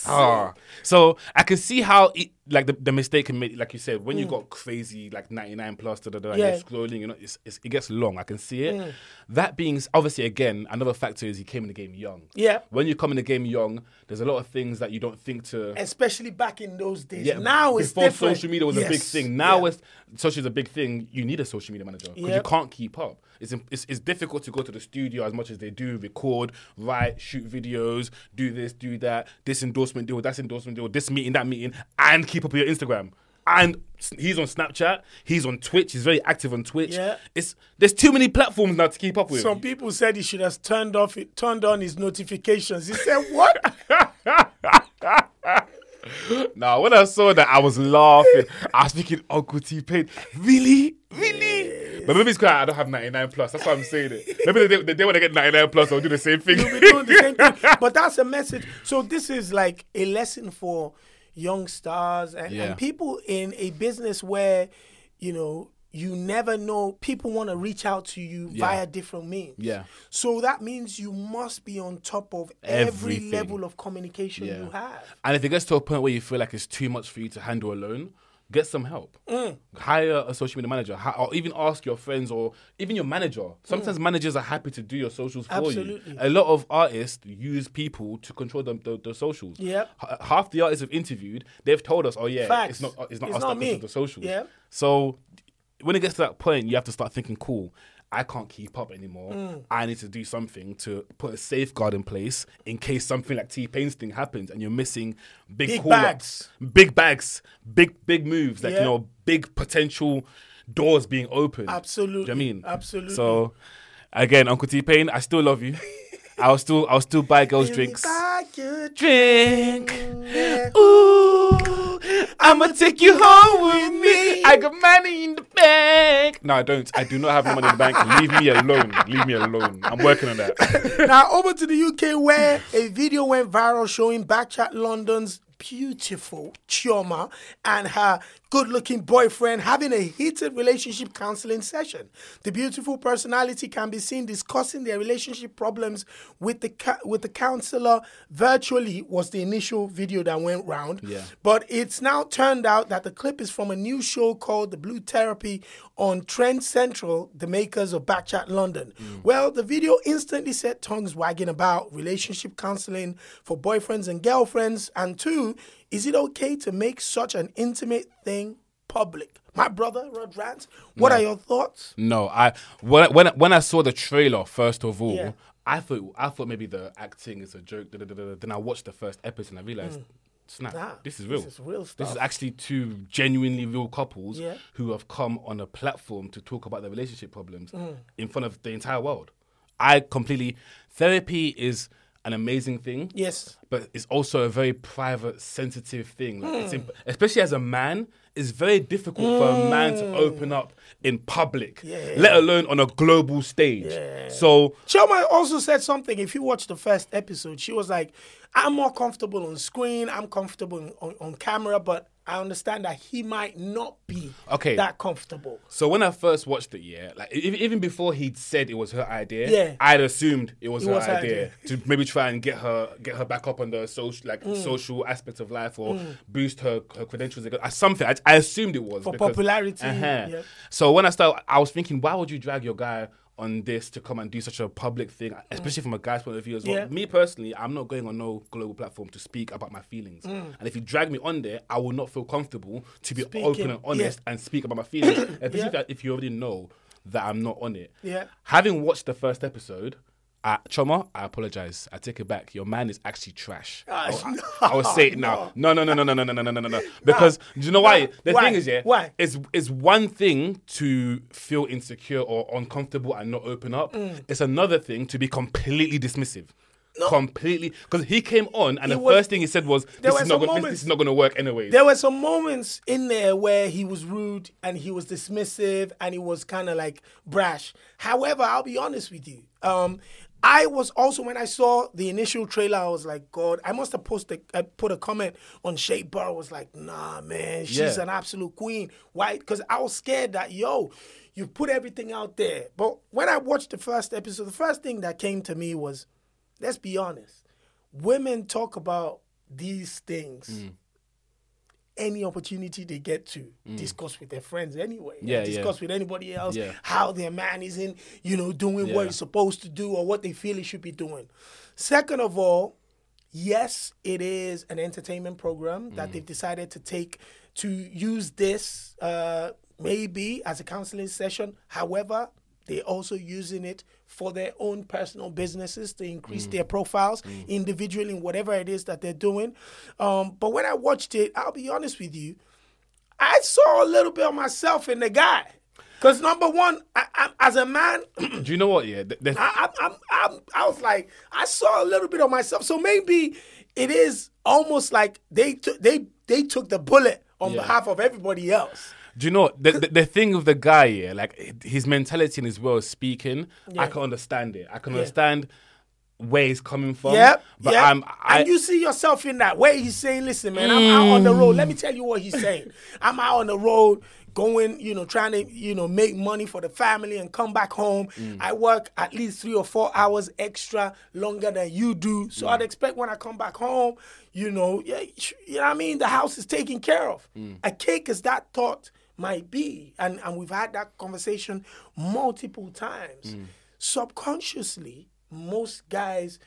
Ah, so I can see how it, like the, the mistake can make, like you said, when you got crazy like ninety nine plus, da, da, da, Mm. Yeah. you're scrolling, you know, it's, it's, it gets long. I can see it. Mm. That being obviously again another factor is he came in the game young. Yeah. When you come in the game young, there's a lot of things that you don't think to. Especially back in those days. Yeah, now it's before different. social media was a big thing. Now Yeah. it's social is a big thing. You need a social media manager because you can't keep up. It's, it's it's difficult to go to the studio as much as they do, record, write, shoot videos, do this, do that, this endorsement deal, that's endorsement deal, this meeting, that meeting, and keep up with your Instagram. And he's on Snapchat. He's on Twitch. He's very active on Twitch. Yeah. It's there's too many platforms now to keep up with. Some people said he should have turned off it, turned on his notifications. He said, "What? Now, when I saw that, I was laughing. I was thinking, Uncle T Pain, really, really. But maybe it's because I don't have 99 plus. That's why I'm saying it. Maybe the day, the day when I get 99 plus, I'll do the same thing. You'll be doing the same thing. But that's a message. So this is like a lesson for young stars and, Yeah. and people in a business where, you know, you never know. People want to reach out to you Yeah. via different means. Yeah. So that means you must be on top of every level of communication Yeah. you have. And if it gets to a point where you feel like it's too much for you to handle alone, get some help. Mm. Hire a social media manager, or even ask your friends or even your manager. Sometimes managers are happy to do your socials for Mm. Absolutely. you. A lot of artists use people to control the, the, the socials. Yep. H- half the artists have interviewed, they've told us, "Oh yeah, Facts. it's not it's not It's us not that me. the socials." Yeah. So when it gets to that point, you have to start thinking, "Cool." I can't keep up anymore. Mm. I need to do something to put a safeguard in place in case something like T Pain's thing happens and you're missing big, Big call-ups, big bags, big big moves, like Yeah. you know, big potential doors being opened. Absolutely. Do you know what I mean? Absolutely. So again, Uncle T Pain, I still love you. I'll still I'll still buy girls drinks. Buy Drink. Yeah. Ooh, I'ma take you home with me. I got money in the bank. No, I don't. I do not have no money in the bank. Leave me alone. Leave me alone. I'm working on that. now over to the UK where a video went viral showing Backchat London's beautiful Chioma and her good looking boyfriend having a heated relationship counseling session. The beautiful personality can be seen discussing their relationship problems with the ca- with the counselor virtually was the initial video that went round. Yeah. But it's now turned out that the clip is from a new show called The Blue Therapy on Trend Central, the makers of Backchat London. Mm. Well, the video instantly set tongues wagging about relationship counseling for boyfriends and girlfriends. And two, is it okay to make such an intimate thing public? My brother, Rod Rance, what are your thoughts? No, I when when when I saw the trailer first of all, Yeah. I thought I thought maybe the acting is a joke. da, da, da. Then I watched the first episode and I realized, snap, Nah, this is real. this is real stuff. This is actually two genuinely real couples Yeah. who have come on a platform to talk about their relationship problems Mm. in front of the entire world. I completely therapy is an amazing thing Yes. but it's also a very private, sensitive thing. Like Hmm. it's imp- especially as a man, it's very difficult for a man to open up in public, Hmm. Yeah. let alone on a global stage. So Chioma also said something. If you watch the first episode, she was like, "I'm more comfortable on screen. I'm comfortable on, on camera, but I understand that he might not be Okay. that comfortable." So when I first watched it, yeah, like even before he'd said it was her idea, Yeah. I'd assumed it was It her was her idea, to maybe try and get her get her back up on the social like Mm. social aspects of life or boost her her credentials. Something I, I assumed it was For because- popularity, Uh-huh. yeah. So when I started, I was thinking, why would you drag your guy? On this to come and do such a public thing, especially from a guy's point of view as well. Mm. Yeah. Me personally, I'm not going on no global platform to speak about my feelings. Mm. And if you drag me on there, I will not feel comfortable to be Speaking, open and honest yeah. and speak about my feelings. Especially Yeah. if, if you already know that I'm not on it. Yeah. Having watched the first episode, uh, Chioma, I apologize. I take it back. Your man is actually trash. I, will- I will say it now. No, no, no, no, no, no, no, no, no, no, no. Because do you know why? No. The Why? thing is, yeah, Why? It's it's one thing to feel insecure or uncomfortable and not open up. Mm. It's another thing to be completely dismissive. Completely, because he came on and He the was- first thing he said was, "This is not, gonna, moments- this is not going to work anyways." There were some moments in there where he was rude and he was dismissive and he was kind of like brash. However, I'll be honest with you. Um, I was also when I saw the initial trailer, I was like, God, I must have posted, I put a comment on Shay Burr. Was like, Nah, man, she's Yeah. an absolute queen. Why? Because I was scared that yo, you put everything out there. But when I watched the first episode, the first thing that came to me was, let's be honest, women talk about these things Mm. Any opportunity they get to discuss with their friends anyway. Mm. Yeah, discuss yeah. with anybody else Yeah. how their man isn't, you know, doing what Yeah. he's supposed to do or what they feel he should be doing. Second of all, yes, it is an entertainment program Mm. that they've decided to take to use this uh, maybe as a counseling session. However, they're also using it for their own personal businesses to increase Mm. their profiles individually in whatever it is that they're doing. Um, but when I watched it, I'll be honest with you, I saw a little bit of myself in the guy. Because number one, I, I, as a man, do you know what? Yeah, the, the, I, I, I, I, I was like, I saw a little bit of myself. So maybe it is almost like they took they they took the bullet on Yeah. behalf of everybody else. Do you know what? the, the the thing with the guy? Yeah, like his mentality and his way of speaking, I can understand it. I can understand where he's coming from. Yeah, but yeah. I'm I, and you see yourself in that way. He's saying, "Listen, man, I'm out on the road. Let me tell you what he's saying. I'm out on the road, going, you know, trying to, you know, make money for the family and come back home. Mm. I work at least three or four hours extra longer than you do. So Mm. I'd expect when I come back home, you know, yeah, you know what I mean. The house is taken care of. Mm. A cake is that thought might be, and and we've had that conversation multiple times. Mm. Subconsciously, most guys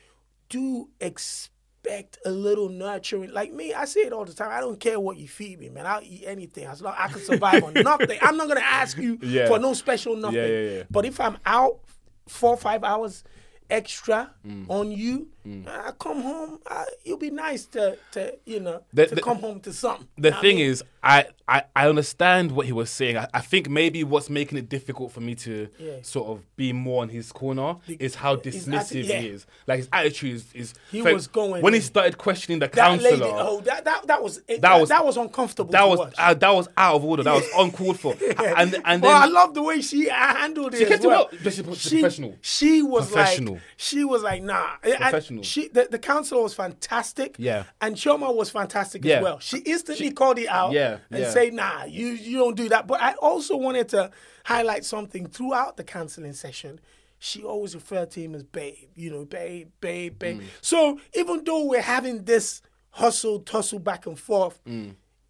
do expect a little nurturing. Like me, I say it all the time. I don't care what you feed me, man. I'll eat anything as long as I can survive on nothing. I'm not gonna ask you Yeah. for no special nothing. yeah, yeah. But if I'm out four or five hours extra Mm. on you, I come home. I, it'll be nice to to you know The- to the- come home to something. the what I thing mean? is, I, I I understand what he was saying. I, I think maybe what's making it difficult for me to Yeah. sort of be more on his corner is how dismissive yeah. he is. Like his attitude is. is He fa- was going when he started questioning the that counselor. lady, oh, that that that was that, That was that was uncomfortable. that was uh, that was out of order. That was uncalled for. And and then well, I love the way she handled it. She kept it well. well. She- professional. She was Professional. like, She was like, nah. Professional. She the, the counselor was fantastic. Yeah. And Chioma was fantastic Yeah. as well. She instantly called it out Yeah, and yeah. say, nah, you you don't do that. But I also wanted to highlight something throughout the counseling session. She always referred to him as babe, you know, babe, babe, babe. Mm. So even though we're having this hustle, tussle back and forth,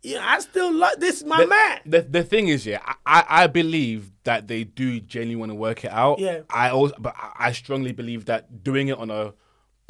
yeah, I still love this is my the, man. The, the thing is, yeah, I, I believe that they do genuinely want to work it out. Yeah. I also, but I strongly believe that doing it on a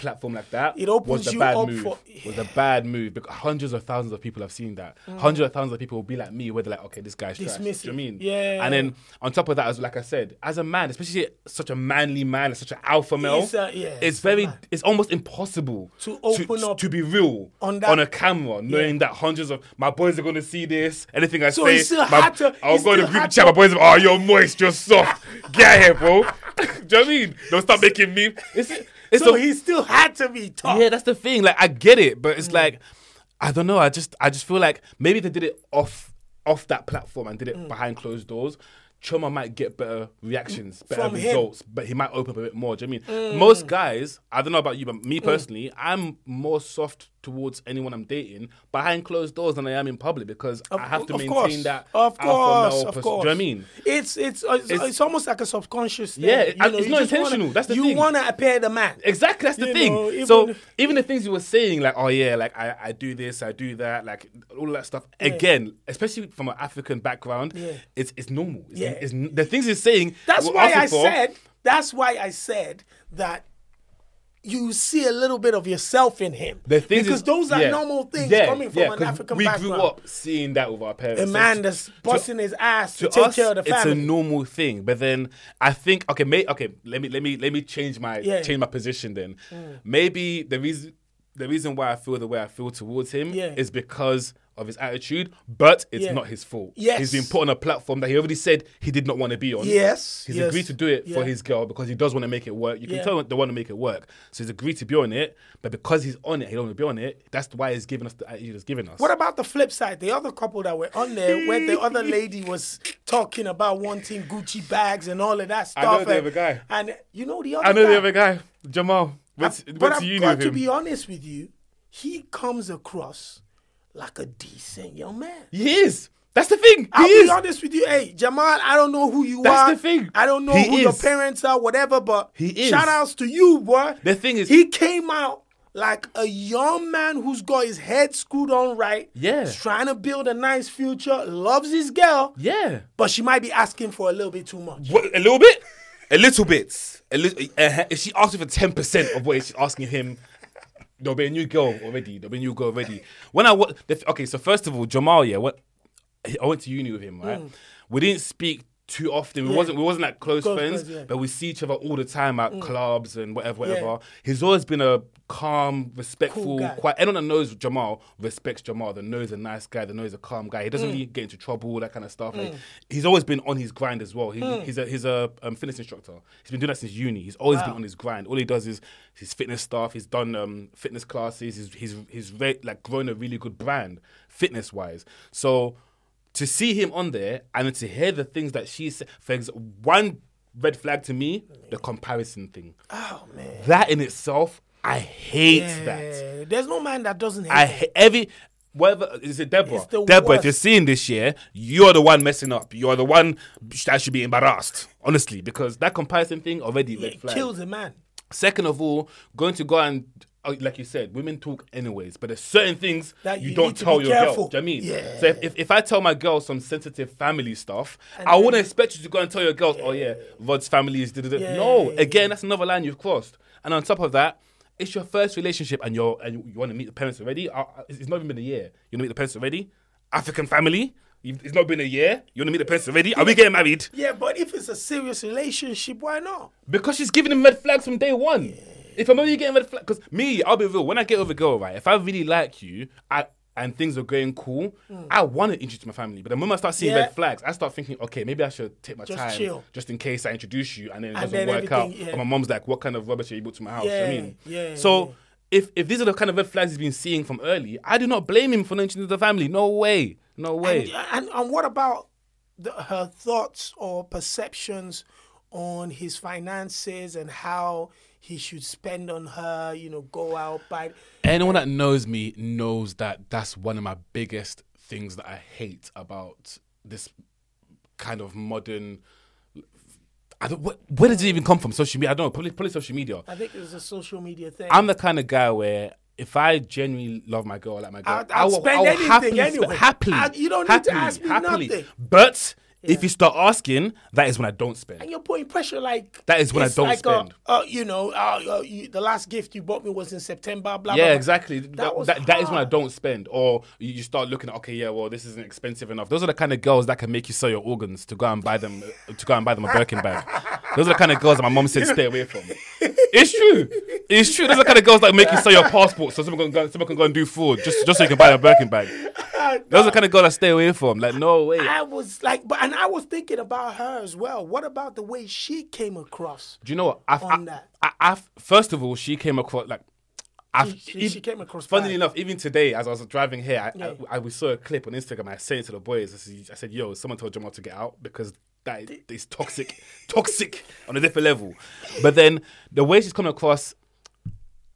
platform like that It opens was a you bad up move. for- Was a bad move because hundreds of thousands of people have seen that. Mm. Hundreds of thousands of people will be like me, where they're like, okay, this guy's trash. Do you know what I mean? Yeah. And then on top of that, as like I said, as a man, especially such a manly man, such an alpha male, It's a- yeah, it's very, man. it's almost impossible To open up to be real on that, on, a camera, knowing that hundreds of my boys are going to see this. Anything I So say, still my, to- I'll go to the group chat. My boys, are, oh, you're moist, you're soft. Get here, bro. Do you know what I mean? Don't start making me. It's, So a- he still had to be tough. yeah, that's the thing. Like I get it, but Mm. it's like I don't know. I just I just feel like maybe they did it off off that platform and did Mm. it behind closed doors. Chioma might get better reactions, better From him. Mm. results, but he might open up a bit more. Do you know what I mean? Most guys, I don't know about you, but me personally, I'm more soft towards anyone I'm dating behind closed doors than I am in public because I have to of maintain course. that. Of alpha course, male of course. Do you know what I mean? It's uh, it's it's, it's, almost like a subconscious thing. Yeah, you know, it's you not just wanna- intentional, that's the you thing. want to appear the man. Exactly, that's the You thing. know, even- so even the things you were saying, like, oh yeah, like I, I do this, I do that, like all that stuff. Again, especially from an African background, Yeah. it's it's normal. It's, Yeah. it's, the things he's saying. That's why I for- said. That's why I said that. You see a little bit of yourself in him The things because is- those are yeah. normal things Yeah, coming from yeah, an African we background. grew up seeing that with our parents. a man to- that's busting his ass to, to take us, care of the family. it's a normal thing. But then I think okay, may, okay, let me let me let me change my. Mm. change my position. Then maybe the reason the reason why I feel the way I feel towards him is because of his attitude, but it's Yeah. not his fault. Yes. he's been put on a platform that he already said he did not want to be on. Yes, he's yes, agreed to do it for his girl because he does want to make it work. You can Yeah. tell they want to make it work, so he's agreed to be on it. But because he's on it, he don't want to be on it. That's why he's giving us the attitude he's giving us. What about the flip side? The other couple that were on there, where the other lady was talking about wanting Gucci bags and all of that stuff. I know the other guy. And you know the other I know guy. the other guy, Jamal. What's, but what's I've got to be honest with you. He comes across like a decent young man. He is. That's the thing. He I'll is. be honest with you. Hey, Jamal, I don't know who you That's are. the thing. I don't know He who your parents are, whatever, but He is. shout outs to you, boy. The thing is- he came out like a young man who's got his head screwed on right. Yeah. He's trying to build a nice future, loves his girl, Yeah. but she might be asking for a little bit too much. What, a little bit? A little bit. A little. Uh, if she asks for ten percent of what she's asking him, there'll be a new girl already. There'll be a new girl already. When I wa- the, okay, so first of all, Jamal, yeah, what I went to uni with him, right? Mm. We didn't speak too often. We wasn't we wasn't like close, Close friends, friends, yeah. but we see each other all the time at clubs and whatever, whatever. Yeah. He's always been a calm, respectful, guy. quite. Anyone that knows Jamal respects Jamal. That knows a nice guy. That knows a calm guy. He doesn't Mm. really get into trouble, that kind of stuff. Like, he's always been on his grind as well. He, He's a he's a um, fitness instructor. He's been doing that since uni. He's always been on his grind. All he does is his fitness stuff. He's done um, fitness classes. He's he's he's re- like grown a really good brand fitness wise. So to see him on there and to hear the things that she said, for example, one red flag to me, the comparison thing. Oh man. That in itself, I hate that. There's no man that doesn't hate I that. hate every whatever is it Deborah? Deborah, if you're seeing this year, you're the one messing up. You're the one that should be embarrassed, honestly, because that comparison thing already red flag. kills a man. Second of all, going to go and like you said, women talk anyways, but there's certain things That you, you don't tell your careful. girl. Do you know what I mean? Yeah. So if, if, if I tell my girl some sensitive family stuff, I wouldn't expect you to go and tell your girls, oh yeah, Rod's family is. da-da-da." Yeah, no, yeah, again, that's another line you've crossed. And on top of that, it's your first relationship, and you're and you want to meet the parents already. Uh, uh, it's it's not even been a year. You want to meet the parents already? African family. It's not been a year. You want to meet the parents already? Are we getting married? Yeah, but if it's a serious relationship, why not? Because she's giving him red flags from day one. If I'm only getting red flags, because me, I'll be real. When I get with a girl, right, if I really like you, I and things are going cool, hmm. I want to introduce my family. But the moment I start seeing. Yeah. red flags, I start thinking, okay, maybe I should take my Just time, chill. just in case I introduce you, and then it And doesn't then work out. yeah. Or my mom's like, what kind of rubbish are you brought to my house? You know I mean, yeah, So. yeah. If, if these are the kind of red flags he's been seeing from early, I do not blame him for not introducing the family. No way. No way. And, and, and what about the, her thoughts or perceptions on his finances and how he should spend on her. You know, go out buy. Anyone that knows me knows that that's one of my biggest things that I hate about this kind of modern. I don't, where, where does it even come from? Social media? I don't know. Probably, probably social media. I think it was a social media thing. I'm the kind of guy where if I genuinely love my girl, like my girl, I'll- I'll spend anything happily, anyway. happily, I- you don't need to ask me happily. nothing. But if you start asking, that is when I don't spend. and you're putting pressure like That is when I don't like, spend. Uh, uh, you know, uh, uh, you, the last gift you bought me was in September. Blah Yeah, blah. blah. exactly. That, was that, that is when I don't spend. Or you start looking at, okay, yeah, well, this isn't expensive enough. Those are the kind of girls that can make you sell your organs to go and buy them, to go and buy them a Birkin bag. Those are the kind of girls that my mom said stay away from. It's true. It's true. Those are the kind of girls that make you sell your passport so someone can go, someone can go and do fraud just, just so you can buy a Birkin bag. Those are the kind of girls that stay away from. Like, no way. I was like, but and I was thinking about her as well. What about the way she came across? Do you know what? I've, on I, that. I, I've, first of all, she came across like. She- she- she came across Funnily enough, even today, as I was driving here, I, Yeah. I, I, we saw a clip on Instagram. I said it to the boys. I said, I "Yo, someone told Jamal to get out because that is, is toxic, toxic on a different level." But then the way she's coming across,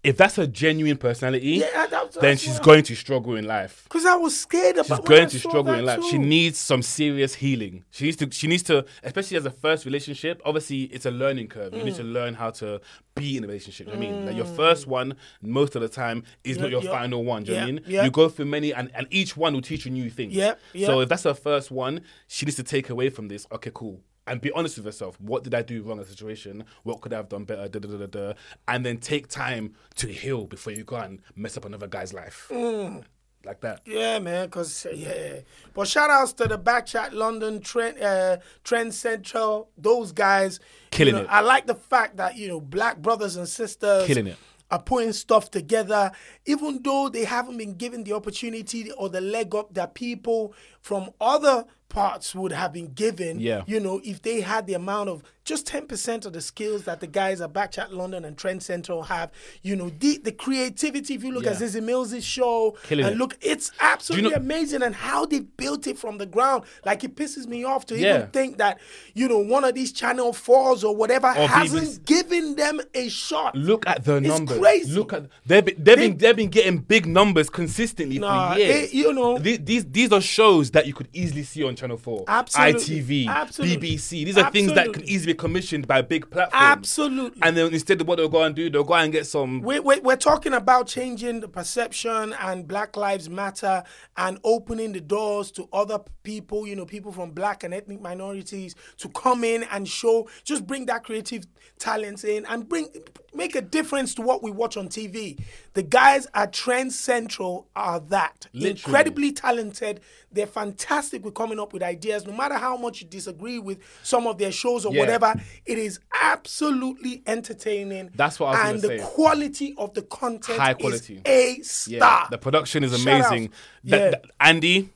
if that's her genuine personality, Yeah, that's- then she's going to struggle in life. Because I was scared about. She's going to struggle in life. She needs some serious healing. She needs to. She needs to, especially as a first relationship. Obviously, it's a learning curve. You Mm. need to learn how to be in a relationship. I mean, like your first one, most of the time, is not your yeah. final one. Do you know I mean? You go through many, and, and each one will teach you new things. Yeah. So if that's her first one, she needs to take away from this. Okay, cool. And be honest with yourself. What did I do wrong in the situation? What could I have done better? Da, da, da, da. And then take time to heal before you go and mess up another guy's life. Mm. Like that. Yeah, man. Cause yeah, but shout outs to the Backchat London Trend, uh, Trend Central. Those guys Killing you know, it. I like the fact that you know black brothers and sisters Killing it. are putting stuff together, even though they haven't been given the opportunity or the leg up that people from other parts would have been given. Yeah. You know, if they had the amount of just 10% of the skills that the guys at Backchat London and Trend Central have, you know, the, the creativity, if you look at Yeah. Zeze Millz' show Killing and it. look, it's absolutely know- amazing and how they built it from the ground. Like it pisses me off to Yeah. even think that, you know, one of these channel fours or whatever hasn't BBC. given them a shot. Look at the It's numbers. crazy. Look at they've been, they've been they've been getting big numbers consistently Nah, for years. you know- these, these these are shows that you could easily see on Channel Four, Absolutely. ITV, Absolutely. BBC. These are things that could easily be commissioned by big platforms. Absolutely. And then instead of what they'll go and do, they'll go and get some. We're, we're, we're talking about changing the perception and Black Lives Matter and opening the doors to other people, you know, people from black and ethnic minorities to come in and show, just bring that creative talents in and bring, make a difference to what we watch on TV. The guys at Trend Central are that. Literally. Incredibly talented. They're fantastic with coming up with ideas. No matter how much you disagree with some of their shows or Yeah. whatever, it is absolutely entertaining. That's what I was saying. And the say. quality of the content High is quality. a Yeah, star. the production is Shout amazing. That- Yeah. that- Andy,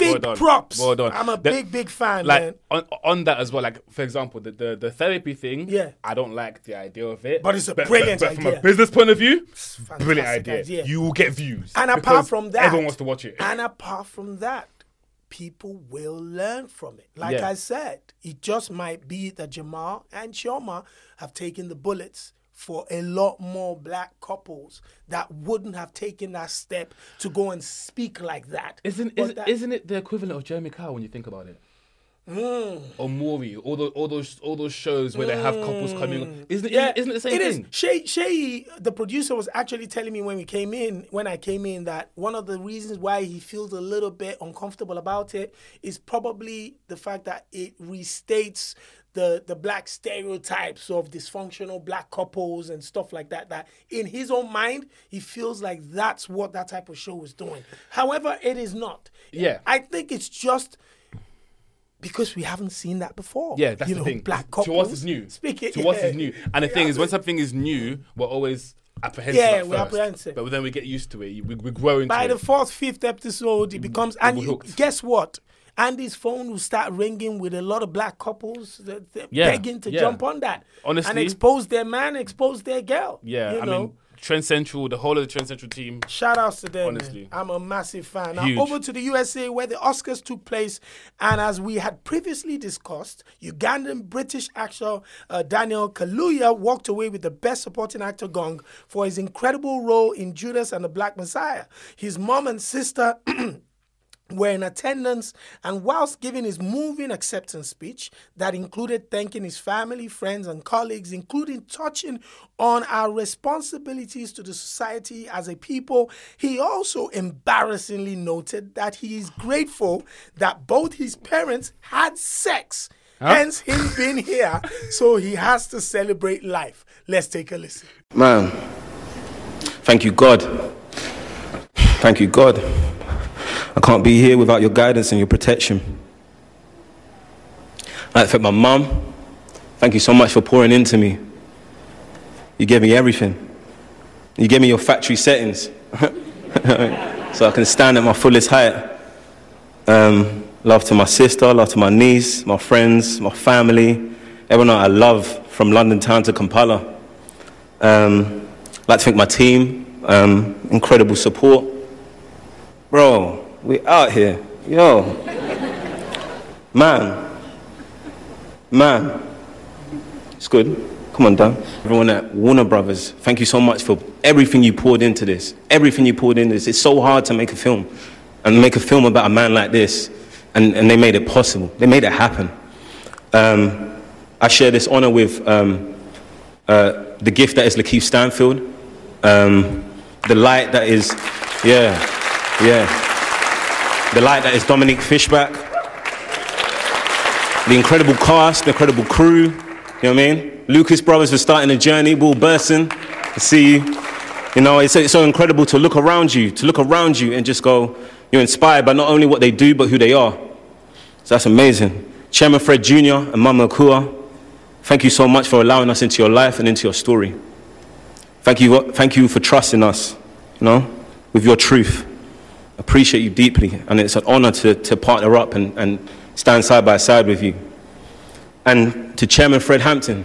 big well props. Well done. I'm a The- big, big fan, like man. on on that as well. Like for example, the the, the therapy thing. Yeah. I don't like the idea of it. But it's a brilliant but, from a business point of view, brilliant idea. idea. You will get views. And apart from that, everyone wants to watch it. And apart from that, people will learn from it. Like Yeah. I said, it just might be that Jamal and Chioma have taken the bullets for a lot more black couples that wouldn't have taken that step to go and speak like that. Isn't isn't, that- isn't it the equivalent of Jeremy Kyle when you think about it? Hmm. Or Maury, all those all those all those shows where they have couples coming. on. Isn't it? Yeah, isn't it the same it is. thing? Shay, Shay, the producer, was actually telling me when we came in, when I came in, that one of the reasons why he feels a little bit uncomfortable about it is probably the fact that it restates the the black stereotypes of dysfunctional black couples and stuff like that. That in his own mind, he feels like that's what that type of show is doing. However, it is not. Yeah. I think it's just. Because we haven't seen that before. Yeah, that's you the know, thing. Black to couples. us, it's new. Speaking, to us, yeah. it's new. And the thing is, when something is new, we're always apprehensive. Yeah, we're first. apprehensive. But then we get used to it. We, we grow into By it. the fourth, fifth episode, it becomes. And you, guess what? Andy's phone will start ringing with a lot of black couples that, Yeah, begging to yeah. jump on that. and expose their man, expose their girl. Yeah, you I know? mean, Trend Central, the whole of the Trend Central team. Shout outs to them. Honestly. man. I'm a massive fan. Now, Huge. over to the USA where the Oscars took place. And as we had previously discussed, Ugandan British actor uh, Daniel Kaluuya walked away with the Best Supporting Actor gong for his incredible role in Judas and the Black Messiah. His mom and sister. were in attendance and whilst giving his moving acceptance speech that included thanking his family, friends, and colleagues, including touching on our responsibilities to the society as a people, he also embarrassingly noted that he is grateful that both his parents had sex. Hence him being here, so he has to celebrate life. Let's take a listen. Man, thank you, God. Thank you, God. I can't be here without your guidance and your protection. To thank my mum. Thank you so much for pouring into me. You gave me everything. You gave me your factory settings so I can stand at my fullest height. Um, love to my sister, love to my niece, my friends, my family, everyone I love from London town to Kampala. Um, like to thank my team, um, incredible support. Bro, we out here. Yo. Man. Man. It's good. Come on, Dan. Everyone at Warner Brothers, thank you so much for everything you poured into this. Everything you poured into this. It's so hard to make a film and make a film about a man like this. And, and they made it possible. They made it happen. Um, I share this honor with um, uh, the gift that is LaKeith Stanfield, um, the light that is, yeah, yeah, the light that is Dominique Fishback, the incredible cast, the incredible crew, you know what I mean? Lucas Brothers for starting a journey, Will Berson, to see you. You know, it's, it's so incredible to look around you, to look around you and just go, you're inspired by not only what they do, but who they are. So that's amazing. Chairman Fred Jr. and Mama Akua, thank you so much for allowing us into your life and into your story. Thank you, thank you for trusting us, you know, with your truth. Appreciate you deeply, and it's an honor to, to partner up and, and stand side by side with you. And to Chairman Fred Hampton,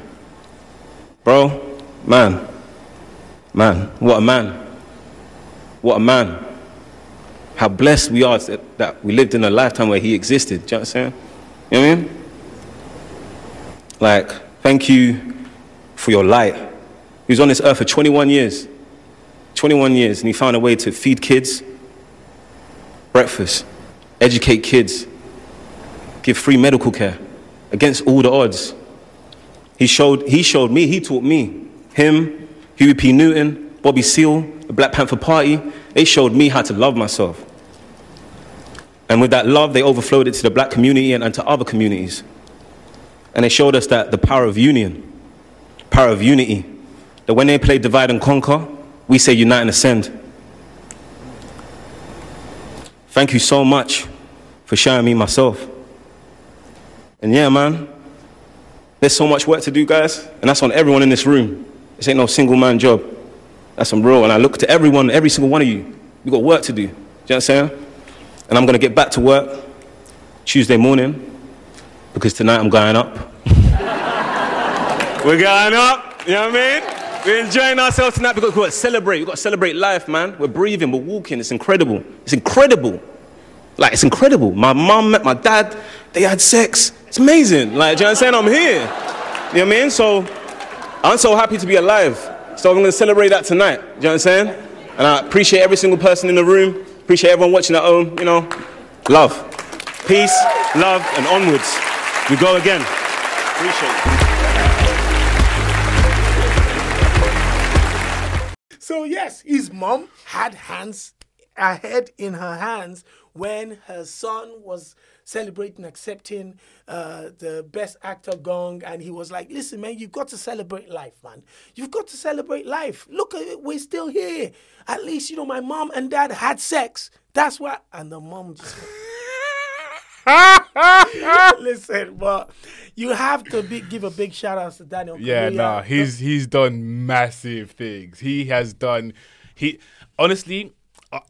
bro, man, man, what a man. What a man. How blessed we are that, that we lived in a lifetime where he existed. Do you know what I'm saying? You know what I mean? Like, thank you for your light. He was on this earth for 21 years. 21 years, and he found a way to feed kids, breakfast, educate kids, give free medical care against all the odds. He showed, he showed me, he taught me. Him, Huey P. Newton, Bobby Seale, the Black Panther Party, they showed me how to love myself. And with that love, they overflowed it to the black community and, and to other communities. And they showed us that the power of union, power of unity, that when they play divide and conquer, we say unite and ascend. Thank you so much for showing me myself. And yeah, man, there's so much work to do, guys, and that's on everyone in this room. This ain't no single man job. That's some real. And I look to everyone, every single one of you. We got work to do. Do you know what I'm saying? And I'm gonna get back to work Tuesday morning because tonight I'm going up. We're going up. You know what I mean? We're enjoying ourselves tonight because we've got to celebrate. We've got to celebrate life, man. We're breathing, we're walking. It's incredible. It's incredible. Like, it's incredible. My mom met my dad. They had sex. It's amazing. Like, you know what I'm saying? I'm here. You know what I mean? So, I'm so happy to be alive. So, I'm going to celebrate that tonight. You know what I'm saying? And I appreciate every single person in the room. Appreciate everyone watching at home. You know, love, peace, love, and onwards. We go again. Appreciate it. So yes, his mom had hands ahead in her hands when her son was celebrating accepting uh, the best actor gong and he was like listen man you've got to celebrate life man. You've got to celebrate life. Look at it we're still here. At least you know my mom and dad had sex. That's why and the mom just listen but you have to be, give a big shout out to daniel Yeah, Kaluuya. nah, he's he's done massive things. He has done he honestly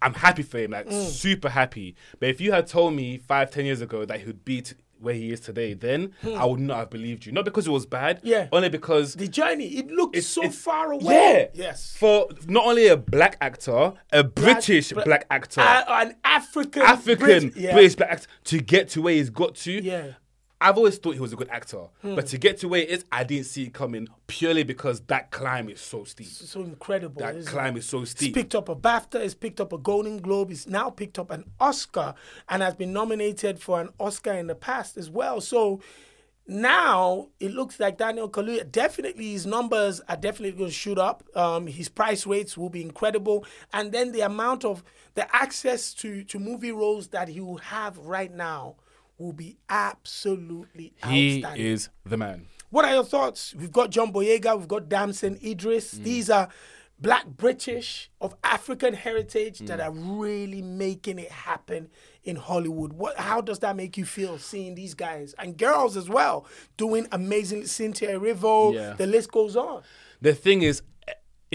I'm happy for him, like mm. super happy. But if you had told me five, ten years ago that he'd beat where he is today, then I would not have believed you. Not because it was bad, Hmm. Yeah. only because The journey, it looked it's so it's- far away. Yeah. Yes. For not only a black actor, a British Bra- black actor, Uh, an African, African Brit- yeah. British black actor, to get to where he's got to. Yeah. I've always thought he was a good actor, Hmm. but to get to where he is, I didn't see it coming purely because that climb is so steep. so incredible. That climb it? is so He's steep. picked up a BAFTA, he's picked up a Golden Globe, he's now picked up an Oscar and has been nominated for an Oscar in the past as well. So now it looks like Daniel Kaluuya definitely his numbers are definitely going to shoot up. Um, his price rates will be incredible, and then the amount of the access to to movie roles that he will have right now will be absolutely He outstanding. is the man. What are your thoughts? We've got John Boyega, we've got Damson Idris. Mm. These are black British of African heritage that mm. are really making it happen in Hollywood. What how does that make you feel seeing these guys and girls as well doing amazing Cynthia Erivo, Yeah. the list goes on. The thing is,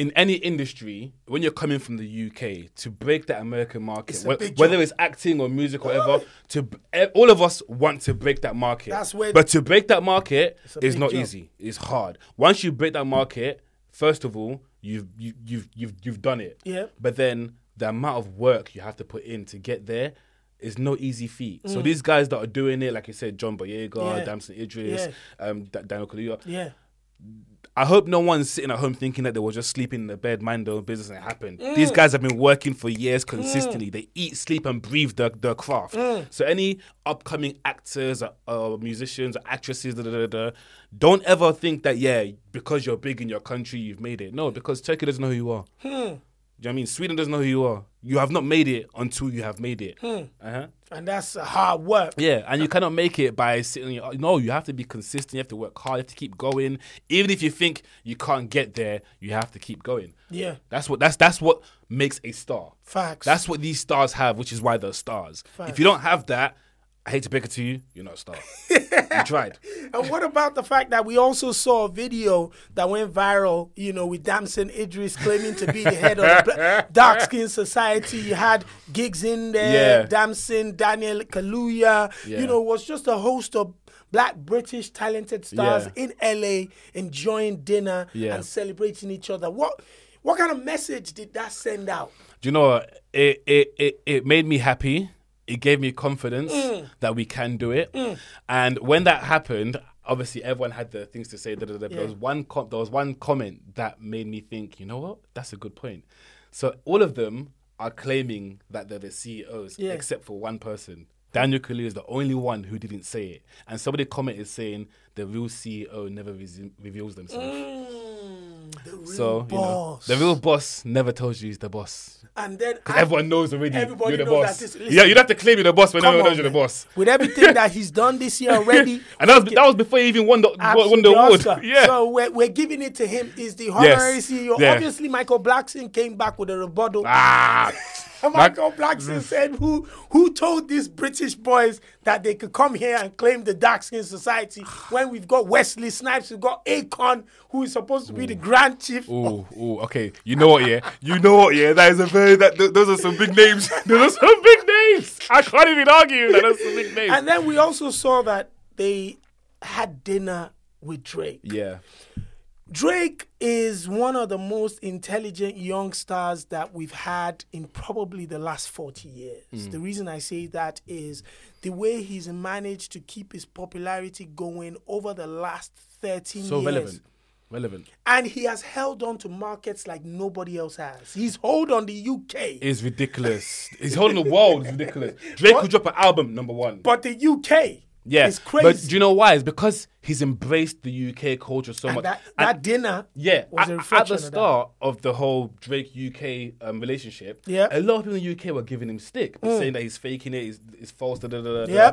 in any industry, when you're coming from the UK, to break that American market, It's a wh- big whether it's acting or music or whatever, to b- eh, all of us want to break that market. That's where- but to break that market a is big not jump. easy. It's hard. Once you break that market, first of all, you've you, you've you've you've done it. Yeah. But then the amount of work you have to put in to get there is no easy feat. Mm. So these guys that are doing it, like you said, John Boyega, Yeah. Damson Idris, Yeah. um, Da- Daniel Kaluuya, Yeah. I hope no one's sitting at home thinking that they were just sleeping in the bed, mind their own business, and it happened. Mm. These guys have been working for years consistently. They eat, sleep, and breathe their, their craft. Mm. So, any upcoming actors or, or musicians or actresses, da, da, da, da, don't ever think that, yeah, because you're big in your country, you've made it. No, because Turkey doesn't know who you are. Hmm. Do you know what I mean? Sweden doesn't know who you are. You have not made it until you have made it. Hmm. Uh-huh. And that's hard work. Yeah, and you cannot make it by sitting. your- No, you have to be consistent. You have to work hard. You have to keep going. Even if you think you can't get there, you have to keep going. Yeah. That's what that's that's what makes a star. Facts. That's what these stars have, which is why they're stars. Facts. If you don't have that, I hate to break it to you, you're not a star. you tried. And what about the fact that we also saw a video that went viral, you know, with Damson Idris claiming to be the head of the Dark Skin Society? You had gigs in there, Yeah. Damson, Daniel Kaluuya, Yeah. you know, was just a host of black British talented stars Yeah. in LA enjoying dinner Yeah. and celebrating each other. What what kind of message did that send out? Do you know? It it it, it made me happy. It gave me confidence Mm. that we can do it. And when that happened, obviously everyone had the things to say. Da, da, da, but There was one com- there was one comment that made me think. You know what? That's a good point. So all of them are claiming that they're the CEOs, Yeah. except for one person. Daniel Kaluuya is the only one who didn't say it. And somebody commented saying the real CEO never re- reveals themselves. Mm, the real So you know, the real boss never tells you he's the boss. and then Because everyone knows already Everybody you're the knows boss. that this- yeah, listen. you'd have to claim you're the boss when everyone on, knows you're the boss. With everything that he's done this year already, And that was that was before he even won the won the award. Oscar. Yeah. So we're, we're giving it to him. Is the honorary CEO. Yeah. Obviously, Michael Blackson came back with a rebuttal. ah, And Michael Blackson said, "Who who told these British boys that they could come here and claim the dark skin society when we've got Wesley Snipes, we've got Akon, who is supposed to be the Grand Chief." ooh, ooh, okay. You know what? Yeah, you know what? Yeah, that is a very that th- those are some big names. those are some big names. I can't even argue that those are some big names. And then we also saw that they had dinner with Drake. yeah, Drake is one of the most intelligent young stars that we've had in probably the last 40 years. Hmm. The reason I say that is the way he's managed to keep his popularity going over the last 13 so years. relevant, relevant. And he has held on to markets like nobody else has. He's hold on the UK. It's ridiculous. He's holding the world. It's ridiculous. Drake could drop an album number one. but the UK Yeah, is crazy. But do you know why? It's because he's embraced the UK culture so and much. that, And- dinner yeah, was at, at the of that. start of the whole Drake UK um, relationship, Yeah. a lot of people in the UK were giving him stick, saying that he's faking it, he's, he's false. Da, da, da, da.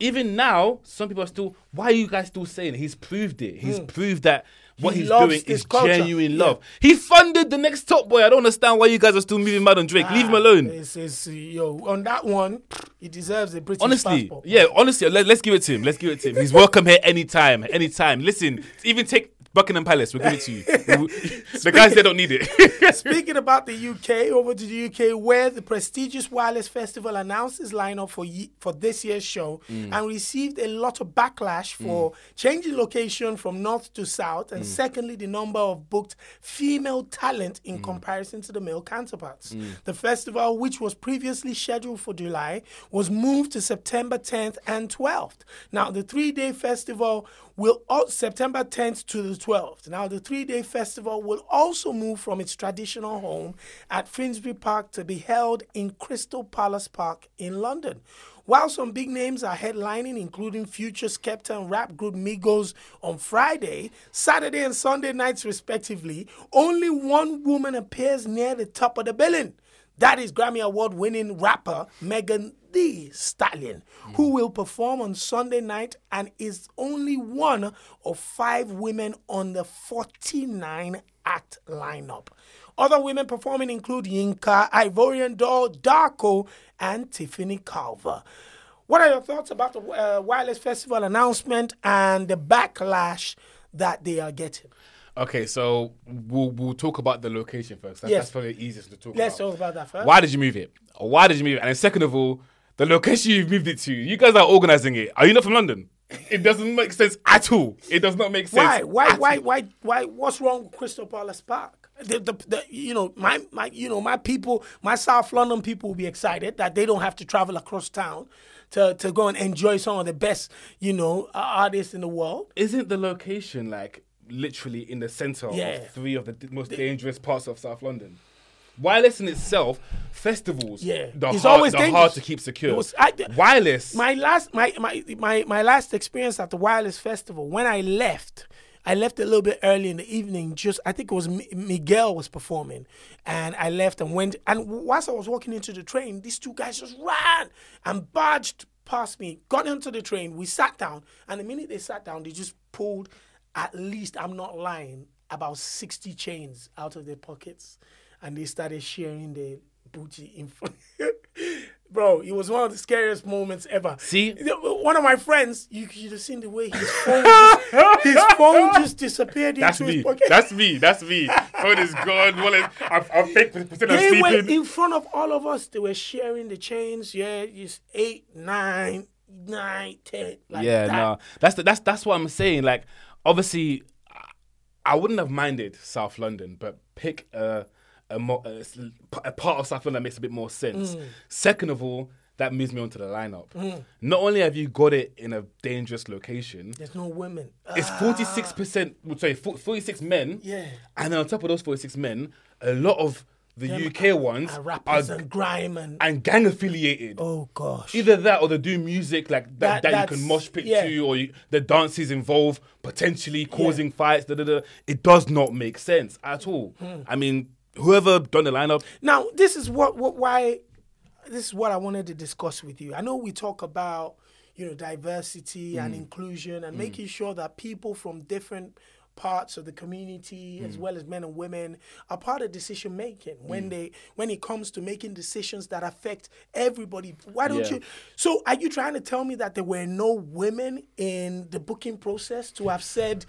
Even now, some people are still. Why are you guys still saying it? He's proved it. He's proved that what. He he's doing is culture. genuine Yeah. love. He funded the next top boy. I don't understand why you guys are still moving mad on Drake. Leave him Ah, alone. It's, it's, yo, on that one, he deserves a British Honestly, passport. yeah, honestly, let, us give it to him. Let's give it to him. He's welcome here anytime, anytime. Listen, even take Buckingham Palace, we'll give it to you. The guys they don't need it. Speaking about the UK, over to the UK, where the prestigious Wireless Festival announced its lineup for ye- for this year's show Mm. and received a lot of backlash for changing location from north to south, Mm. and secondly, the number of booked female talent in Mm. comparison to the male counterparts. The festival, which was previously scheduled for July, was moved to September 10th and 12th. Now, the three-day festival will al- September 10th to the 12th. Now, the three-day festival will also move from its traditional home at Finsbury Park to be held in Crystal Palace Park in London. While some big names are headlining, including Future Skepta and rap group Migos on Friday, Saturday, and Sunday nights, respectively, only one woman appears near the top of the billing. That is Grammy Award winning rapper Megan Thee Stallion, who will perform on Sunday night and is only one of five women on the 49 act lineup. Other women performing include Yinka, Ivorian Doll, Darkoo, and Tiffany Calver. What are your thoughts about the uh, Wireless Festival announcement and the backlash that they are getting? Okay, so we'll we'll talk about the location first. That's, Yes. that's probably the easiest to talk Let's about. talk about that first. Why did you move it? Why did you move it? And then second of all, the location you've moved it to, you guys are organizing it. Are you not from London? It doesn't make sense at all. It does not make sense. Why? Why? at Why? all. Why? Why? What's wrong with Crystal Palace Park? The, the, the, you know, my, my, you know, my people, my South London people will be excited that they don't have to travel across town to, to go and enjoy some of the best, you know, uh, artists in the world. Isn't the location like literally in the center Yeah. of three of the d- most dangerous parts of South London? Wireless in itself, festivals, Yeah. It's hard, always the hard dangerous. to keep secure. Was- I- Wireless, My last, my, my, my, my last experience at the Wireless Festival, when I left, I left a little bit early in the evening. Just I think it was Mi- Miguel was performing, and I left and went. And whilst I was walking into the train, these two guys just ran and barged past me, got into the train. We sat down, and the minute they sat down, they just pulled at least I'm not lying about sixty chains out of their pockets, and they started sharing their booty info. Bro, it was one of the scariest moments ever. See? one of my friends, you should have seen the way his phone, just, his phone just disappeared that's into me. his pocket. That's me. That's me. Phone is gone. Wallet. I've, I've faked percent of they were sleeping. in front of all of us. They were sharing the chains. Yeah, just eight, nine, nine, ten. Like yeah, that. no, that's the, that's that's what I'm saying. Like, obviously, I- wouldn't have minded South London, but pick a a, mo- a a part of South London that makes a bit more sense. Mm. Second of all, that moves me onto the lineup. Not only have you got it in a dangerous location, There's no women. It's 46 percent. Sorry, 46 men. Yeah. and then on top of those 46 men, a lot of the UK ones uh, are rappers and grime and and gang affiliated. oh gosh. Either that or they do music like That- that, that, you can mosh pit yeah. to, or you, the dances involve potentially causing fights. Da, da, da. It does not make sense at all. Hmm. I mean, whoever done the lineup, Now, this is what, what why this is what I wanted to discuss with you. I know we talk about you know diversity Mm. and inclusion and making sure that people from different parts of the community Mm. as well as men and women are part of decision making when they when it comes to making decisions that affect everybody why don't Yeah. you so are you trying to tell me that there were no women in the booking process to have said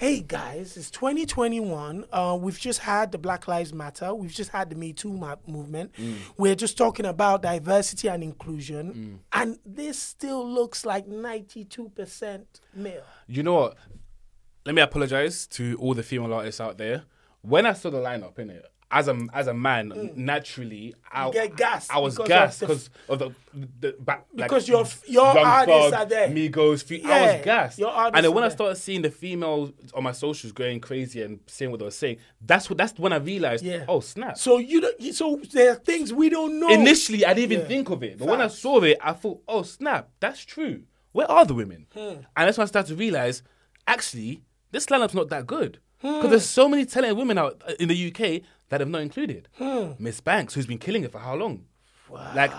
Hey guys, it's 2021. Uh, we've just had the Black Lives Matter. We've just had the Me Too movement. We're just talking about diversity and inclusion, and this still looks like 92% male. you know what? Let me apologize to all the female artists out there. When I saw the lineup in it, as a as a man, naturally, I, Mm. get gassed I was gassed because of the, the back, like, Because your- your Young artists Thug, are there. Migos, fe- I was gassed. your artists And then when I started seeing the females on my socials going crazy and saying what they were saying, that's what that's when I realized. Yeah. Oh snap! So you don't. So there are things we don't know. Initially, I didn't even Yeah. think of it, but when I saw it, I thought, "Oh snap, that's true. Where are the women?" Hmm. And that's when I started to realize, actually, this lineup's not that good Hmm. because there's so many talented women out uh, in the UK that have not included. Hmm. Miss Banks, who's been killing it for how long? Like,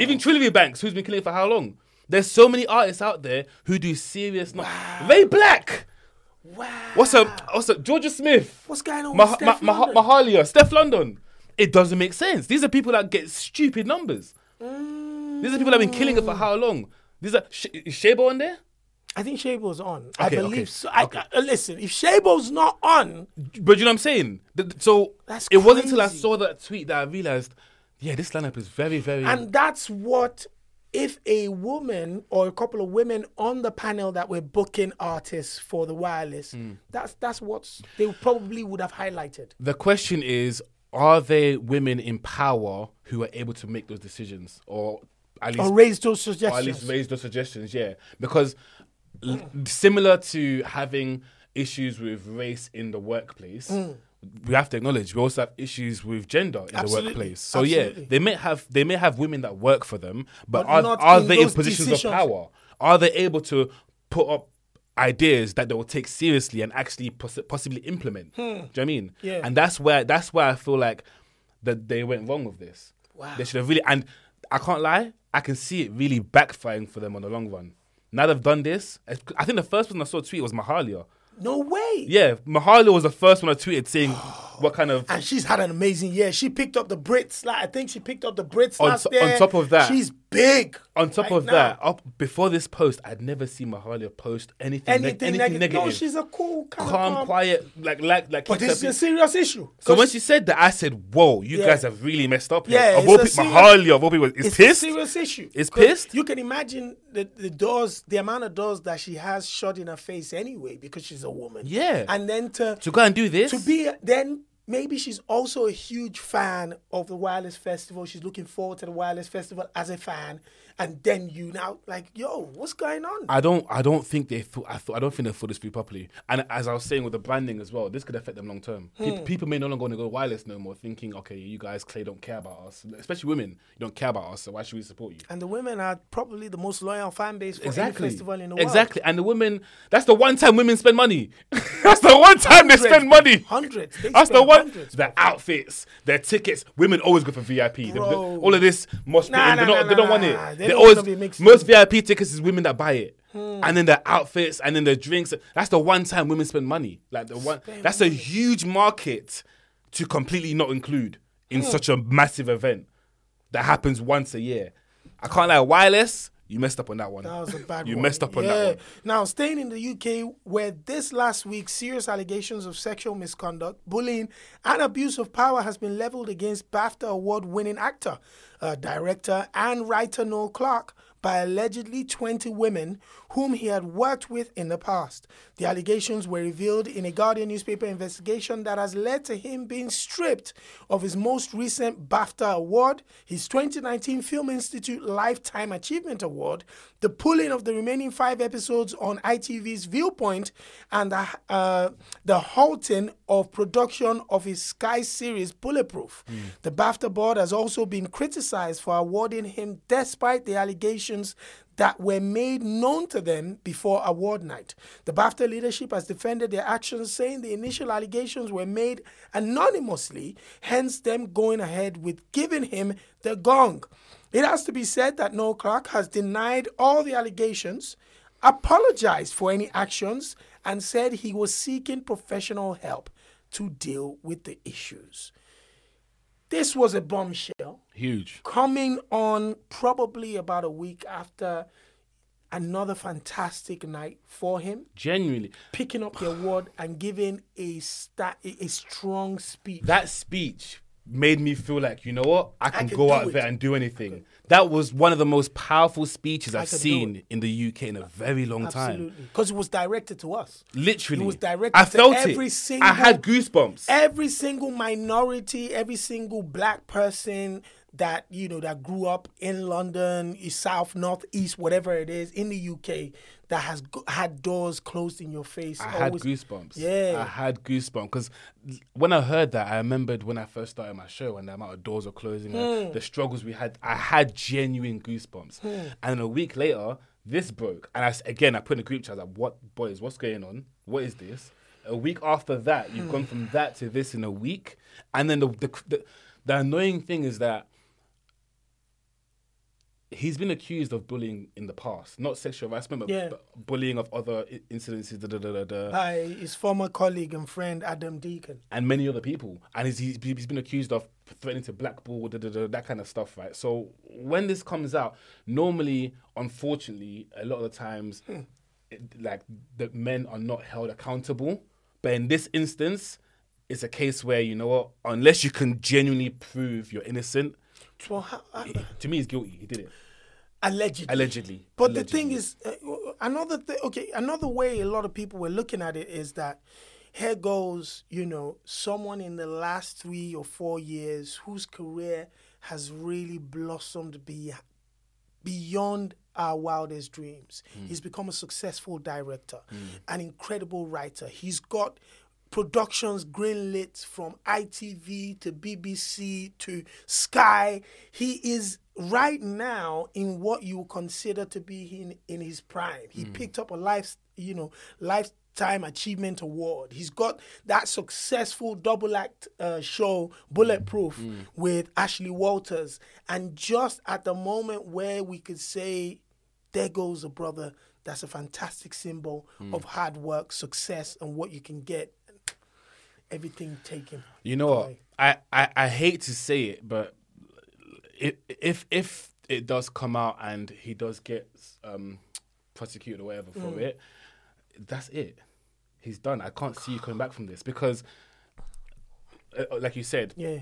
even Trilly Banks, who's been killing it for how long? There's so many artists out there who do serious. Wow. Ray BLK. Wow. What's up? What's up? Jorja Smith. What's going on Mah- with Steph Mah- Mah- London? Mahalia, Stefflon Don. It doesn't make sense. These are people that get stupid numbers. These are people that have been killing it for how long? These are Sh- Shaybo on there? I think Shaybo's on. I believe okay, so. I, I- listen, if Shaybo's not on, But you know what I'm saying? So That's it wasn't until I saw that tweet that I realized, yeah, this lineup is very, very. and that's what if a woman or a couple of women on the panel that were booking artists for the wireless, Hmm. that's that's what they probably would have highlighted. the question is, are there women in power who are able to make those decisions, or at least Or raise those suggestions, or at least raise those suggestions. Yeah, because l- similar to having issues with race in the workplace. We have to acknowledge we also have issues with gender in Mm. Absolutely. the workplace. So Absolutely. yeah, they may have they may have women that work for them, but, But are, not are in they in those positions decisions. of power? Are they able to put up ideas that they will take seriously and actually poss- possibly implement? Do you know what I mean? Hmm. Yeah. And that's where that's where I feel like that they went wrong with this. Wow. They should have really and I can't lie, I can see it really backfiring for them on the long run. Now they've done this. I think the first person I saw tweet was Mahalia. No way. Yeah, Mahalia was the first one I tweeted saying what kind of And she's had an amazing year. She picked up the Brits. Like I think she picked up the Brits On last to- on top of that- she's big. on top right of now. that, up before this post, I'd never seen Mahalia post anything, neg- anything, anything neg- negative. No, she's a cool, kind calm, of calm. quiet, like like like. But this is a serious issue. So when she said that, I said, "Whoa, you Yeah. guys have really messed up here." Yeah, of it's all pe- serious- Mahalia of all people is it's pissed. a serious issue. Is 'Cause pissed? You can imagine the, the doors, the amount of doors that she has shut in her face anyway because she's a woman. Yeah. And then to to go and do this. to be then maybe she's also a huge fan of the wireless festival. She's looking forward to the wireless festival as a fan and then you now like yo what's going on I don't. I don't think they thought. I thought. I don't think they thought this through properly. And as I was saying with the branding as well, this could affect them long term. Hmm. People may no longer want to go wireless no more, thinking, okay, you guys clearly don't care about us. Especially women, you don't care about us, so why should we support you? and the women are probably the most loyal fan base for any festival in the world Exactly. And the women, that's the one time women spend money. that's the one time they spend money. hundreds They That's the one. hundreds, Their outfits, their tickets. Women always go for VIP. They- they- Bro. all of this must be. Nah, they, nah, don't, nah, they don't nah, want nah, it. nah. They They always most VIP tickets is women that buy it, Hmm. and then their outfits, and then their drinks. That's the one time women spend money. Like the one. That's a huge market to completely not include Hmm. in such a massive event that happens once a year. I can't lie. Wireless. You messed up on that one. That was a bad You one. You messed up on yeah. that one. Now, staying in the UK, where this last week serious allegations of sexual misconduct, bullying, and abuse of power has been leveled against BAFTA award winning actor, uh, director, and writer Noel Clarke by allegedly 20 women whom he had worked with in the past. The allegations were revealed in a Guardian newspaper investigation that has led to him being stripped of his most recent BAFTA award, his 2019 Film Institute Lifetime Achievement Award, the pulling of the remaining five episodes on ITV's Viewpoint, and the, uh, the halting of production of his Sky series Bulletproof. The BAFTA board has also been criticized for awarding him despite the allegations that were made known to them before award night. The BAFTA leadership has defended their actions, saying the initial allegations were made anonymously, hence them going ahead with giving him the gong. It has to be said that Noel Clarke has denied all the allegations, apologized for any actions, and said he was seeking professional help to deal with the issues. This was a bombshell Huge. coming on probably about a week after another fantastic night for him, Genuinely. picking up the award and giving a sta- a strong speech. That speech made me feel like, you know what? I can, can go out it. there and do anything. That was one of the most powerful speeches I've seen in the UK in a very long time. Absolutely, because it was directed to us. Literally. It was directed I to felt every it. single- I had goosebumps. Every single minority, every single black person that you know that grew up in London, south, north, east, whatever it is in the UK, that has had doors closed in your face. I had goosebumps. Yeah. I had goosebumps because when I heard that, I remembered when I first started my show and the amount of doors were closing, Hmm. the struggles we had. I had genuine goosebumps. And a week later, this broke, and I again I put in a group chat like, "What boys? What's going on? What is this?" A week after that, you've Hmm. gone from that to this in a week, and then the the, the, the annoying thing is that he's been accused of bullying in the past, not sexual harassment, but Yeah. bu- bullying of other i- incidences, da, da, da, da, by his former colleague and friend Adam Deacon. and many other people. And he's, he's, he's been accused of threatening to blackball, da, da, da, that kind of stuff, right? So when this comes out, normally, unfortunately, a lot of the times, hmm. like the men are not held accountable. But in this instance, it's a case where you know what, unless you can genuinely prove you're innocent, So how, to me, he's guilty. He did it allegedly. allegedly. But the thing is, uh, another thing. Okay, another way a lot of people were looking at it is that here goes, you know, someone in the last three or four years whose career has really blossomed be, beyond our wildest dreams. He's become a successful director, an incredible writer. He's got productions greenlit from ITV to BBC to Sky. He is right now in what you consider to be in, in his prime. He hmm. picked up a life, you know, lifetime achievement award. He's got that successful double act uh, show Bulletproof hmm. Hmm. with Ashley Walters. And just at the moment where we could say there goes a brother that's a fantastic symbol of hard work, success, and what you can get. Everything taken. You know what? away. I, I, I hate to say it, but if if if it does come out and he does get um, prosecuted or whatever for Mm. it, that's it. He's done. I can't see you coming back from this because, uh, like you said, Yeah.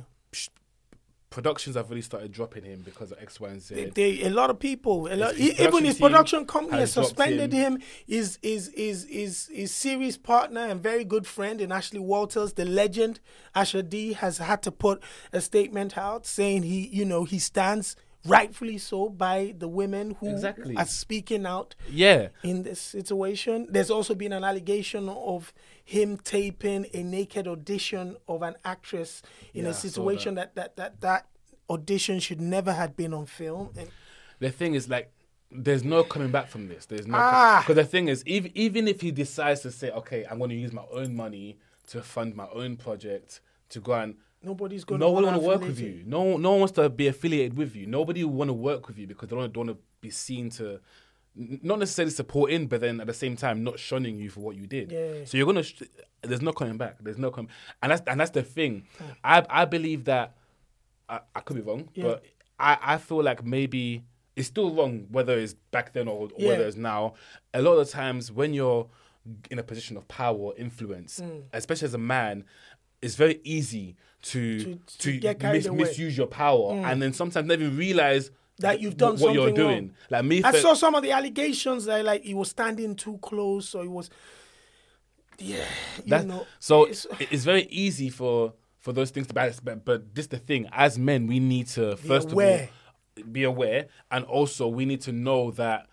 Productions have really started dropping him because of X, Y, and Z. They, they, a lot of people, a lot, His e- even his production company has has suspended him. him. His, his, his, his, his series partner and very good friend in Ashley Walters, the legend, Asher D, has had to put a statement out saying he, you know, he stands rightfully so by the women who Exactly. are speaking out yeah, in this situation. There's also been an allegation of him taping a naked audition of an actress in Yeah, a situation that. That, that that audition should never have been on film. And the thing is like there's no coming back from this. There's no Ah. because the thing is even even if he decides to say okay, I'm going to use my own money to fund my own project to go and nobody's going no one want to work with you. No, no one wants to be affiliated with you. Nobody want to work with you because they don't, don't want to be seen to, not necessarily supporting, but then at the same time not shunning you for what you did. Yeah. So you're gonna. Sh- there's no coming back. There's no coming, and that's and that's the thing. I I believe that I, I could be wrong, Yeah. but I I feel like maybe it's still wrong whether it's back then or, or Yeah. whether it's now. A lot of the times when you're in a position of power or influence, Mm. especially as a man, it's very easy to To- to, to mis- misuse your power mm. and then sometimes never realize That you've done what you're something doing. wrong. Like me, I for- saw some of the allegations that like he was standing too close, or he was, yeah, you That- know. so it's- it's very easy for for those things to but, but this the thing as men we need to first aware. of all be aware and also we need to know that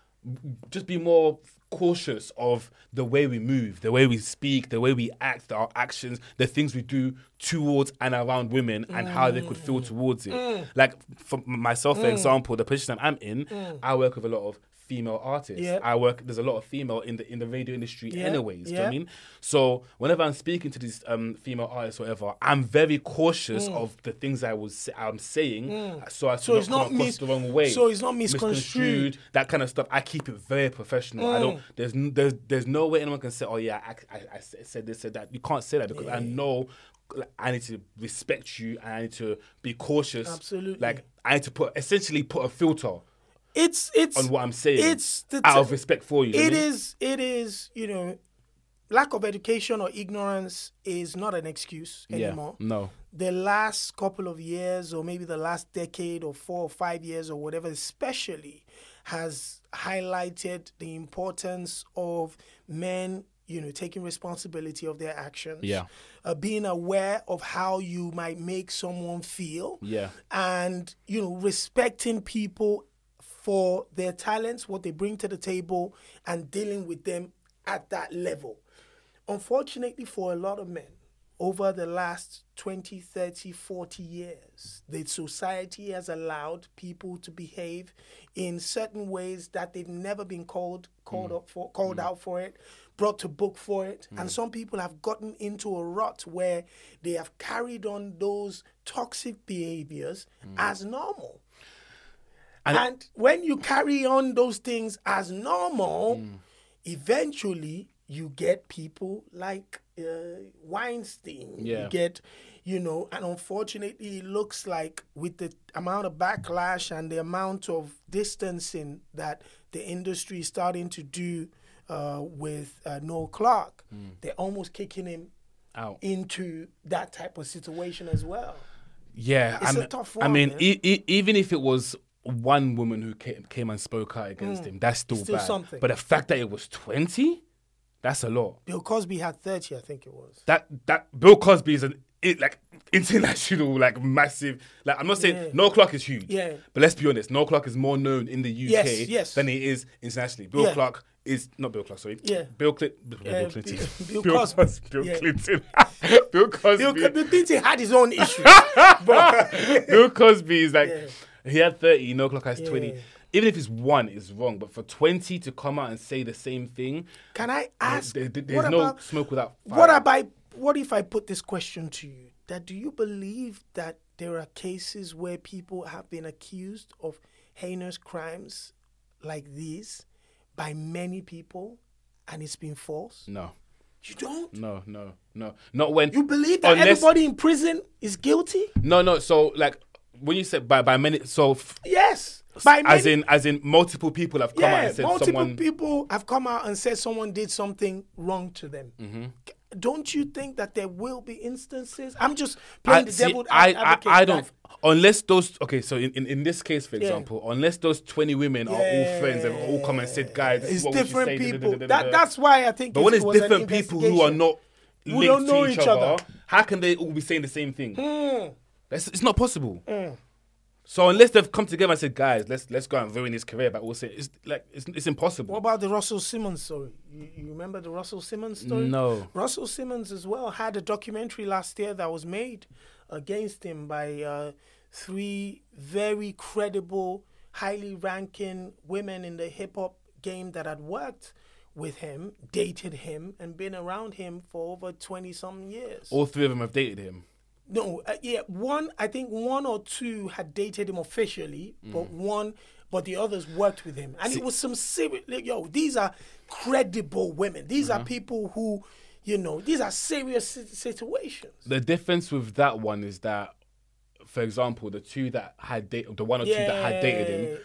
just be more cautious of the way we move the way we speak the way we act our actions the things we do towards and around women and how they could Mm. feel towards it. Mm. Like for myself for mm. example the position i'm in mm. i work with a lot of female artists Yeah. i work there's a lot of female in the in the radio industry Yeah, anyways do you know what yeah. I mean so whenever I'm speaking to these um, female artists, or whatever, I'm very cautious of the things I was I'm saying, so Mm. So to it's not not across mis- the wrong way. so it's not misconstrued. Mm. That kind of stuff. I keep it very professional. I don't. There's there's there's no way anyone can say, oh yeah, I, I, I said this, said that. You can't say that because I know. I need to respect you. and I need to be cautious. Absolutely. Like I need to put essentially put a filter it's it's on what I'm saying. It's the out of respect for you. It what I mean? is. It is. You know, lack of education or ignorance is not an excuse anymore. No. The last couple of years, or maybe the last decade, or four or five years, or whatever, especially, has highlighted the importance of men. You know, taking responsibility of their actions. Yeah. Uh, being aware of how you might make someone feel Yeah. and you know respecting people for their talents what they bring to the table and dealing with them at that level. Unfortunately for a lot of men over the last 20 30 40 years the society has allowed people to behave in certain ways that they've never been called called mm. up for called mm. out for it brought to book for it. Mm. And some people have gotten into a rut where they have carried on those toxic behaviors as normal and, when you carry on those things as normal, Mm. eventually you get people like uh, Weinstein. Yeah. You get, you know, and unfortunately, it looks like with the amount of backlash and the amount of distancing that the industry is starting to do uh, with uh, Noel Clarke, they're almost kicking him Out. into that type of situation as well. Yeah, It's I a mean, tough I mean, e- e- even if it was one woman who came, came and spoke out against him, that's still, Mm. Still bad. something. But the fact that it was twenty, that's a lot. Bill Cosby had 30, I think it was. That that Bill Cosby is an it, like international, like massive. Like I'm not saying Yeah. Noel Clarke is huge. Yeah. But let's be honest, Noel Clarke is more known in the UK Yes, yes. than he is internationally. Bill Yeah. Clark is not Bill Clark, sorry. Yeah. Bill, Cli- Bill Clinton. Bill- Bill Cosby. Bill Yeah. Clinton. Bill Cosby. Bill, Bill Clinton had his own issues. Bill Cosby is like he had 30, no clock has 20. Even if it's one, it's wrong. But for 20 to come out and say the same thing, Can I ask? there- there- there's no about, smoke without fire. What about? What if I put this question to you? That do you believe that there are cases where people have been accused of heinous crimes like these by many people, and it's been false? no, You don't. no, no, no. Not when You believe that unless- everybody in prison is guilty? No, no. So like when you said by by many, so f- Yes. By as in as in multiple people have come out and said multiple someone. people have come out and said someone did something wrong to them. Mm-hmm. Don't you think that there will be instances? I'm just I, playing the see, devil I. I, I don't. that- Unless those okay, so in, in, in this case, for example, unless those twenty women are all friends and all come and said, "Guys, It's what we should different say," people. da-da-da-da-da-da. That, that's why I think. But when it's different people who are not Who don't know each, each other, other. how can they all be saying the same thing? Hmm. That's, it's not possible. So unless they've come together and said, "Guys, let's let's go and ruin his career," but we'll say it's like it's, it's impossible. What about the Russell Simmons story? You, you remember the Russell Simmons story? No. Russell Simmons as well had a documentary last year that was made against him by uh, three very credible, highly ranking women in the hip hop game that had worked with him, dated him, and been around him for over 20 some years. All three of them have dated him. No, uh, yeah, one. I think one or two had dated him officially, but one, but the others worked with him, and it was some serious. Like, yo, these are credible women. These are people who, you know, these are serious situations. The difference with that one is that, for example, the two that had dated, the one or two that had dated him,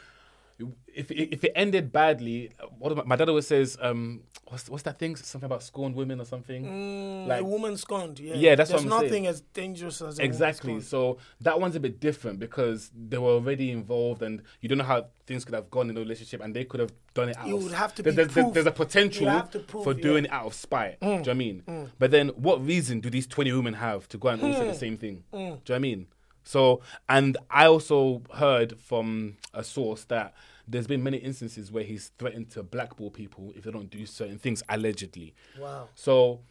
if it, if it ended badly, what about, my dad always says, um, what's what's that thing? Something about scorned women or something. like a woman scorned. Yeah, Yeah, that's There's what I'm saying. nothing as dangerous as a woman Exactly. So that one's a bit different because they were already involved, and you don't know how things could have gone in the relationship, and they could have done it out. You of- would have to there- there's, there's, a potential have to prove, for yeah. Mm. doing it out of spite. Do you know what I mean? But then, what reason do these twenty women have to go and all say Mm. the same thing? Do you know what I mean? So, and I also heard from a source that there's been many instances where he's threatened to blackball people if they don't do certain things, allegedly. Wow. So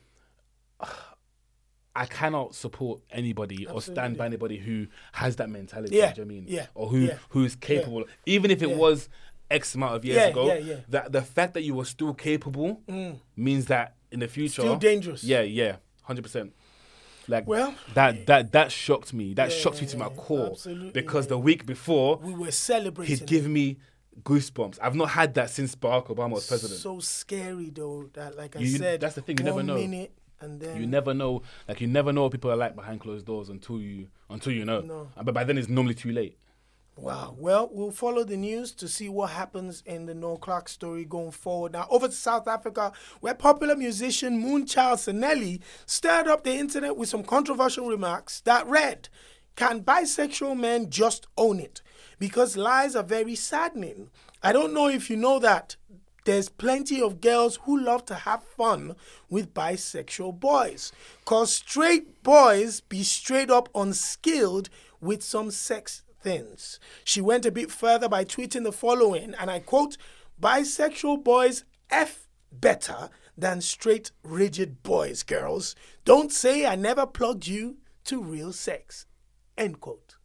I cannot support anybody or stand by anybody who has that mentality. Yeah, Do you know what I mean? yeah, Or who yeah, who's capable, even if it yeah. was X amount of years Yeah, ago. yeah, yeah. That the fact that you were still capable mm. means that in the future, Still dangerous. Yeah, yeah, hundred percent. Like Well, that that that shocked me. That shocked me to my core absolutely, because the week before We were celebrating. he'd given me goosebumps. I've not had that since Barack Obama was president. So scary though that, like I You- said, that's the thing, you never know. minute and then you never know like you never know what people are like behind closed doors until you until you know No. But by then it's normally too late Wow. Well, we'll follow the news to see what happens in the Noel Clarke story going forward. Now, over to South Africa, where popular musician Moonchild Sanelly stirred up the internet with some controversial remarks that read, Can bisexual men just own it? Because lies are very saddening. I don't know if you know that. There's plenty of girls who love to have fun with bisexual boys. Cause straight boys be straight up unskilled with some sex things. She went a bit further by tweeting the following, and I quote Bisexual boys F better than straight rigid boys, girls. Don't say I never plugged you to real sex. End quote.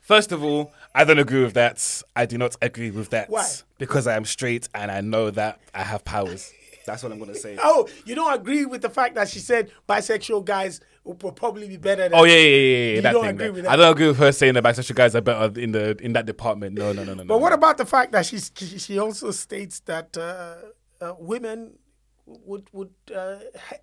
first of all i don't agree with that i do not agree with that Why? because i am straight and i know that i have powers that's what i'm going to say Oh, you don't agree with the fact that she said bisexual guys will probably be better than Oh yeah, yeah, yeah, yeah. You that don't thing agree there. with I don't agree with her saying that bisexual guys are better in the in that department. No, no, no, no. But what about the fact that she's, she she also states that uh, uh, women would would uh,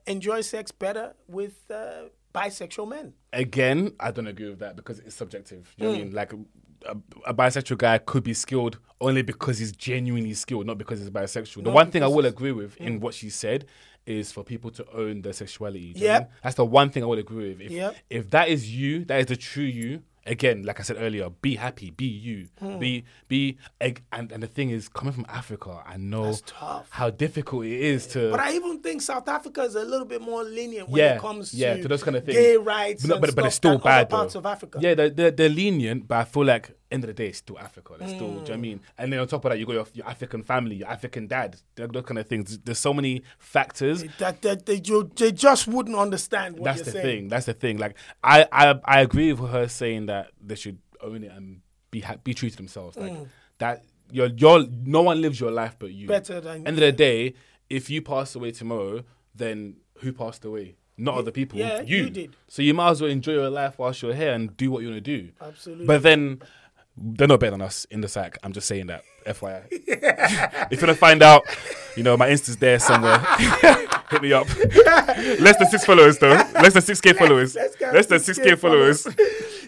enjoy sex better with uh, bisexual men? again? I don't agree with that because it's subjective. You know what I hmm. mean? Like a, a bisexual guy could be skilled only because he's genuinely skilled, not because he's bisexual. The one thing I will agree with in hmm. what she said is for people to own their sexuality. do you know what I Yep. mean? That's the one thing I will agree with. If, Yep. if that is you, that is the true you. Again, like I said earlier, be happy, be you, Hmm. be be, and and the thing is, coming from Africa, I know how difficult it is to. But I even think South Africa is a little bit more lenient when yeah, it comes yeah, to, to those kind of things. gay rights. but, but, but it's still bad parts though. of Africa. Yeah, they're, they're, they're lenient, but I feel like end of the day, it's still Africa. They're still, do you know what I Mm. mean? And then on top of that, you got your, your African family, your African dad, those those kind of things. There's so many factors. that, that they, you, they just wouldn't understand what That's the saying. thing. That's the thing. Like I, I, I agree with her saying that they should own it and be ha- be true to themselves. Like that, you're, you're, no one lives your life but you. Mm. Better than- End of the day, if you pass away tomorrow, then who passed away? Not other people. yeah, you. you did. So you might as well enjoy your life whilst you're here and do what you want to do. Absolutely. But then they're not better than us in the sack. I'm just saying that, FYI. if you want to find out, you know, my Insta's there somewhere. Hit me up. Less than six followers, though. Less than 6K followers. let's Less than 6K 6K followers.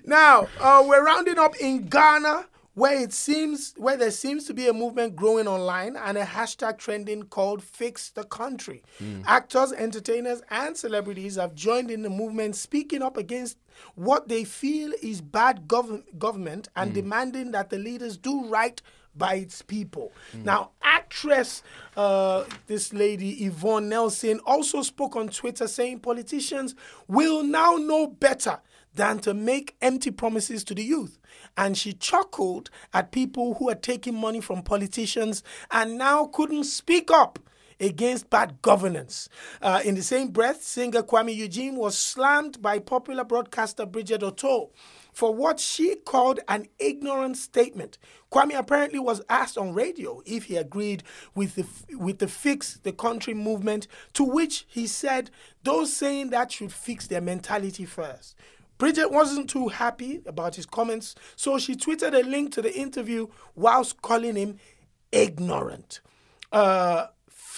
Now, uh, we're rounding up in Ghana, where it seems where there seems to be a movement growing online and a hashtag trending called "Fix the Country." Actors, entertainers, and celebrities have joined in the movement, speaking up against what they feel is bad gov- government and demanding that the leaders do right by its people. Now, actress, uh, this lady Yvonne Nelson, also spoke on Twitter saying politicians will now know better than to make empty promises to the youth. And she chuckled at people who are taking money from politicians and now couldn't speak up against bad governance. Uh, in the same breath, singer Kuami Eugene was slammed by popular broadcaster Bridget Otoo for what she called an ignorant statement. Kuami apparently was asked on radio if he agreed with the with the fix the country movement, to which he said those saying that should fix their mentality first. Bridget wasn't too happy about his comments, so she tweeted a link to the interview whilst calling him ignorant. Uh,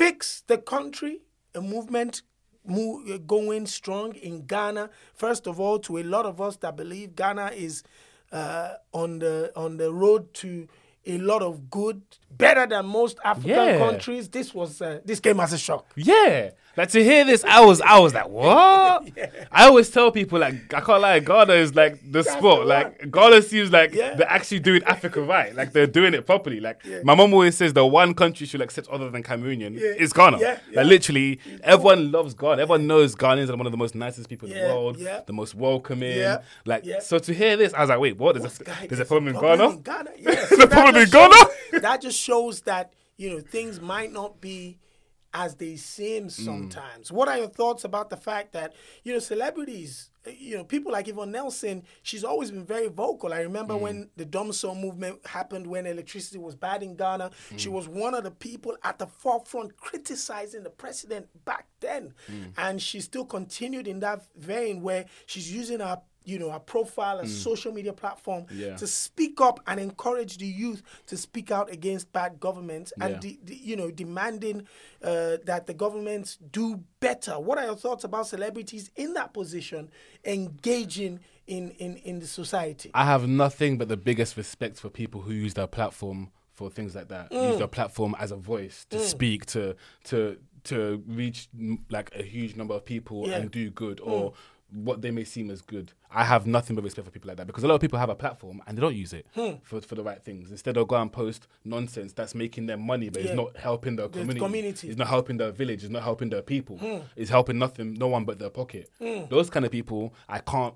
fix the country, a movement mo- uh, going strong in Ghana. First of all, to a lot of us that believe Ghana is uh, on the on the road to a lot of good, better than most African Yeah. countries. This was uh, this came as a shock. Yeah. Like to hear this, I was I was like, what? I always tell people like I can't lie, Ghana is like the sport. the Like Ghana seems like Yeah. they're actually doing Africa right. Like they're doing it properly. Like my mom always says the one country should accept other than Cameroonian is Ghana. Yeah, yeah. Like literally everyone loves Ghana. Everyone knows Ghanaians are one of the most nicest people in the world. yeah. The most welcoming. Yeah, Like yeah. so to hear this, I was like, wait, what? There's a, there's a problem in Ghana? in Ghana. Yes. There's a That problem in Ghana? shows- that just shows that you know things might not be as they seem mm. sometimes. What are your thoughts about the fact that you know celebrities, you know people like Yvonne Nelson, she's always been very vocal. I remember mm. when the Dumsor movement happened, when electricity was bad in Ghana, she mm. was one of the people at the forefront criticizing the president back then, and she still continued in that vein where she's using her you know, a profile, a social media platform Yeah. to speak up and encourage the youth to speak out against bad governments and, Yeah. de- de- you know, demanding uh, that the governments do better. What are your thoughts about celebrities in that position engaging in, in, in the society? I have nothing but the biggest respect for people who use their platform for things like that. Mm. Use their platform as a voice to speak to to to reach mm, like a huge number of people Yeah. Mm. and do good or what they may seem as good. I have nothing but respect for people like that because a lot of people have a platform and they don't use it Hmm. for, for the right things. Instead, they'll go and post nonsense that's making them money, but Yeah. it's not helping the community. community. Hmm. It's not helping the village. It's not helping the people. It's helping nothing, no one but their pocket. Those kind of people, I can't.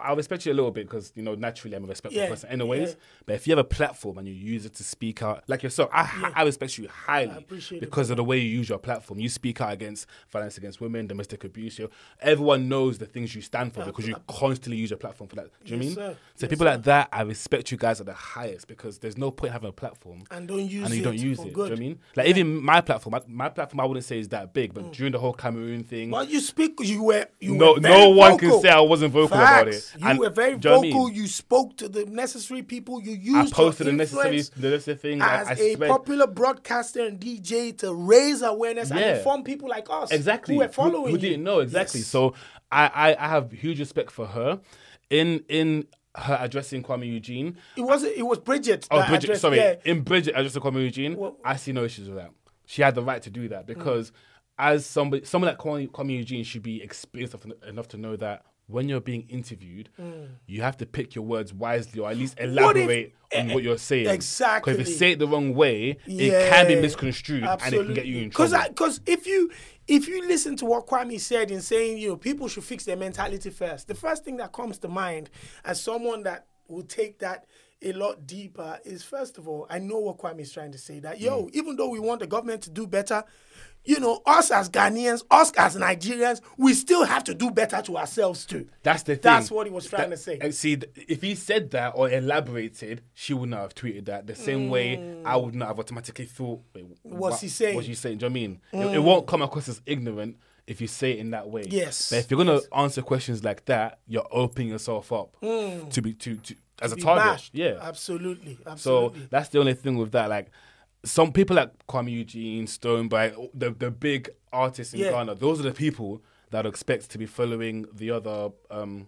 I respect you a little bit because you know naturally I'm a respectful Yeah, person, anyways. yeah. But if you have a platform and you use it to speak out, like yourself, I, I respect you highly appreciate it, because of the way you use your platform. You speak out against violence against women, domestic abuse. You, everyone knows the things you stand for because you constantly use your platform for that. Do you Yes, mean? sir. So Yes, people sir. like that, I respect you guys at the highest because there's no point having a platform And don't use and you don't use it. good. Do you know I mean? Like even my platform, my, my platform, I wouldn't say is that big, but mm. during the whole Cameroon thing, Well, you speak. You were. You no, were no one can say I wasn't vocal about it. You And- were very do you know I vocal. mean? You spoke to the necessary people. You I used posted the necessary, the necessary things. As I a spread- popular broadcaster and DJ to raise awareness and inform people like us exactly who were following who, who didn't know exactly. Yes. So I, I I have huge respect for her. In in her addressing Kuami Eugene. It wasn't. It was Bridget. Oh, Bridget, addressed- sorry. yeah. In Bridget addressing Kuami Eugene, Well- I see no issues with that. She had the right to do that because mm. as somebody, someone like Kuami, Kuami Eugene should be experienced enough to know that when you're being interviewed, you have to pick your words wisely or at least What if- elaborate on what you're saying. Exactly. Because if you say it the wrong way, it can be misconstrued and it can get you in trouble. Because if you if you listen to what Kuami said in saying you know people should fix their mentality first, the first thing that comes to mind as someone that will take that a lot deeper is first of all I know what Kuami is trying to say that yo Mm. even though we want the government to do better. You know, us as Ghanaians, us as Nigerians, we still have to do better to ourselves too. That's the thing. That's what he was trying That- to say. And see, if he said that or elaborated, she would not have tweeted that. The same way I would not have automatically thought, What's what- he saying? What's he saying? Do you know what I mean? It, it mm. won't come across as ignorant if you say it in that way. Yes, But if you're gonna answer questions like that, you're opening yourself up mm. to be to, to as a Be target. bashed. Yeah. absolutely, Absolutely. So that's the only thing with that. Like some people like Kuami Eugene, Stone by the the big artists in Yeah. Ghana, those are the people that I expect to be following the other um,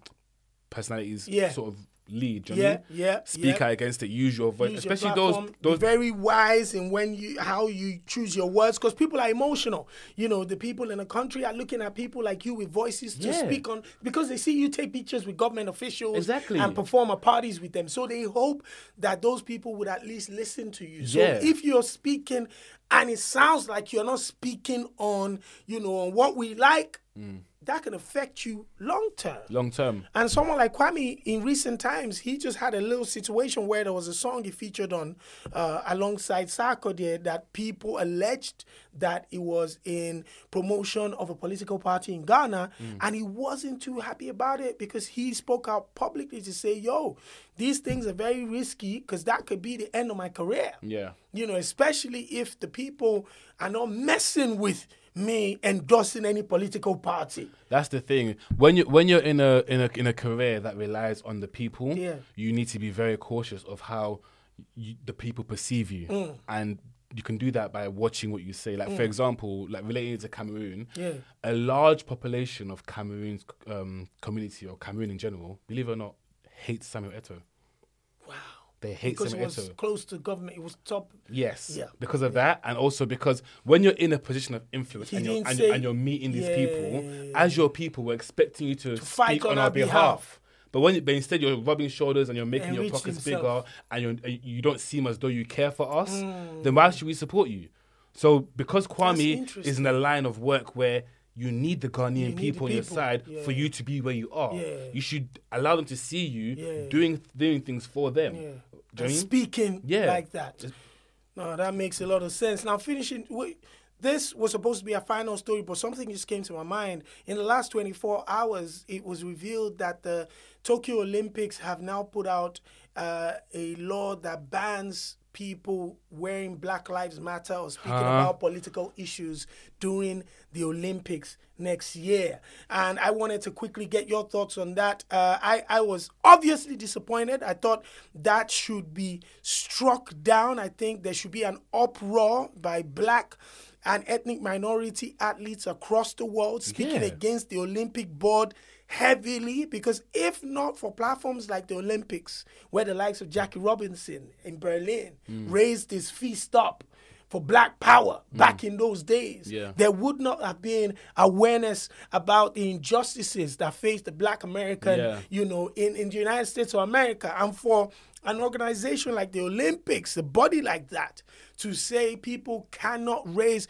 personalities Yeah. sort of lead. you know what I Yeah, mean? yeah, Speak yeah. out against it, use your voice. use your Especially those platform, those be very wise in when you how you choose your words because people are emotional you know the people in the country are looking at people like you with voices to Yeah. speak on because they see you take pictures with government officials Exactly. and perform at parties with them so they hope that those people would at least listen to you so Yeah. if you're speaking and it sounds like you're not speaking on you know on what we like Mm. That can affect you long term long term. and someone like Kuami, in recent times, he just had a little situation where there was a song he featured on uh, alongside Sarkodie that people alleged that it was in promotion of a political party in Ghana, and he wasn't too happy about it because he spoke out publicly to say, "Yo, these things are very risky because that could be the end of my career." Yeah. You know, especially if the people are not messing with me endorsing any political party. That's the thing. When you when you're in a in a in a career that relies on the people, Yeah. you need to be very cautious of how you, the people perceive you, Mm. and you can do that by watching what you say. Like for example, like relating to Cameroon, Yeah. a large population of Cameroon's um, community or Cameroon in general, believe it or not, hates Samuel Eto'o. They hate because it was Eto'o. close to government. It was top. Yes. Yeah. Because of that, and also because when you're in a position of influence and you're, and, say- and you're meeting these Yeah. people, as your people, we're expecting you to, fight speak on on, our behalf. behalf. But when, but instead you're rubbing shoulders and you're making And your pockets himself. bigger, and you're, you don't seem as though you care for us, Mm. then why should we support you? So because Kuami is in a line of work where you need the Ghanaian need the people on your side Yeah. for you to be where you are. Yeah. You should allow them to see you Yeah. doing doing things for them. Yeah. Do you know And what I mean? speaking Yeah. like that. No, that makes a lot of sense. Now, finishing, wait, this was supposed to be a final story, but something just came to my mind. In the last 24 hours, it was revealed that the Tokyo Olympics have now put out uh, a law that bans people wearing Black Lives Matter or speaking about political issues during the Olympics next year. And I wanted to quickly get your thoughts on that. Uh, I, I was obviously disappointed. I thought that should be struck down. I think there should be an uproar by black and ethnic minority athletes across the world speaking Yeah. against the Olympic board heavily because if not for platforms like the Olympics, where the likes of Jackie Robinson in Berlin hmm. raised his fist up for black power hmm. back in those days, Yeah. there would not have been awareness about the injustices that face the black American, Yeah. you know, in, in the United States of America. And for an organization like the Olympics, a body like that, to say people cannot raise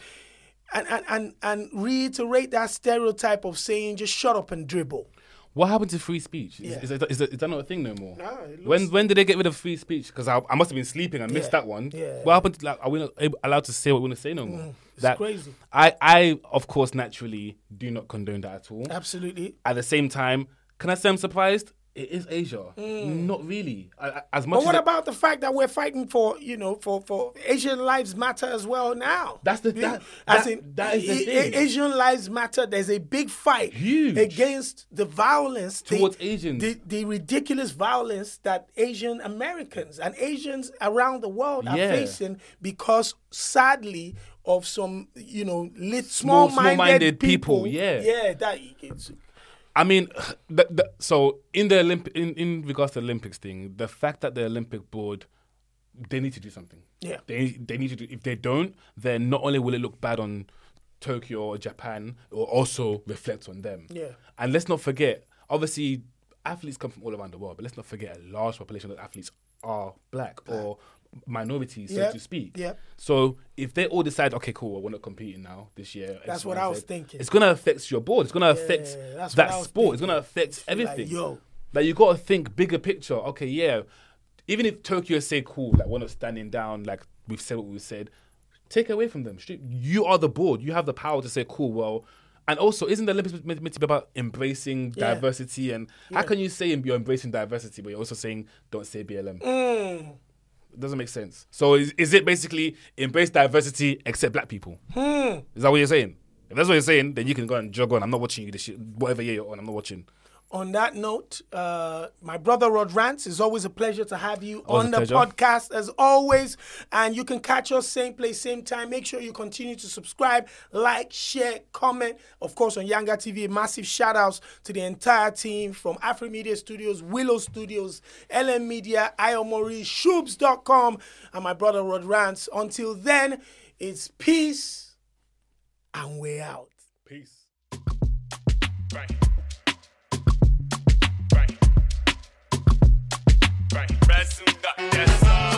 and, and, and, and reiterate that stereotype of saying just shut up and dribble. What happened to free speech? Is, Yeah. is, that- is, that- is that not a thing no more? No, it when looks- when did they get rid of free speech? Because I, I must have been sleeping. I missed Yeah. that one. Yeah. What happened? To, like, are we not able, allowed to say what we want to say no more? Mm, it's crazy. I, I of course naturally do not condone that at all. Absolutely. At the same time, can I say I'm surprised? It is Asia. Not really. I, I- as much Mm. But what as it- about the fact that we're fighting for, you know, for, for Asian lives matter as well now? That's the- that- that- in, that is the thing. Asian lives matter. There's a big fight Huge. against the violence the- Towards Asians. the, the ridiculous violence that Asian Americans and Asians around the world are Yeah. facing because, sadly, of some, you know, lit, Small- small-minded, small-minded people. people, yeah. yeah, that it's, I mean, the, the, so in the Olymp- in, in regards to the Olympics thing, the fact that the Olympic board they need to do something. Yeah. They they need to do. If they don't, then not only will it look bad on Tokyo or Japan, it will also reflect on them. Yeah. And let's not forget, obviously, athletes come from all around the world, but let's not forget a large population of athletes are black or minorities, Yeah. so to speak. Yeah. So if they all decide, okay, cool, we're not competing now this year. That's what I was Z," thinking. It's gonna affect your board. It's gonna affect Yeah, what that sport. It's gonna thinking. affect like, everything. yo. Like you got to think bigger picture. Okay, yeah. Even if Tokyo say cool, like we're not standing down, like we've said what we've said, take away from them. You are the board. You have the power to say cool. Well, and also, isn't the Olympics meant to be about embracing Yeah. diversity? And how can you say you're embracing diversity, but you're also saying don't say BLM? Mm. It doesn't make sense. So is, is it basically embrace diversity except black people? Hmm. Is that what you're saying? If that's what you're saying, then you can go and jog on. I'm not watching you this shit. Whatever year you're on, I'm not watching. On that note, uh, my brother Rod Rants, it's always a pleasure to have you Always on the pleasure. podcast as always. And you can catch us same place, same time. Make sure you continue to subscribe, like, share, comment. Of course, on Yanga TV, massive shout outs to the entire team from Afro Media Studios, Willow Studios, LM Media, Iomori, Shoobs.com, and my brother Rod Rants. Until then, it's peace and we're out. Peace. Bang. Got that sauce.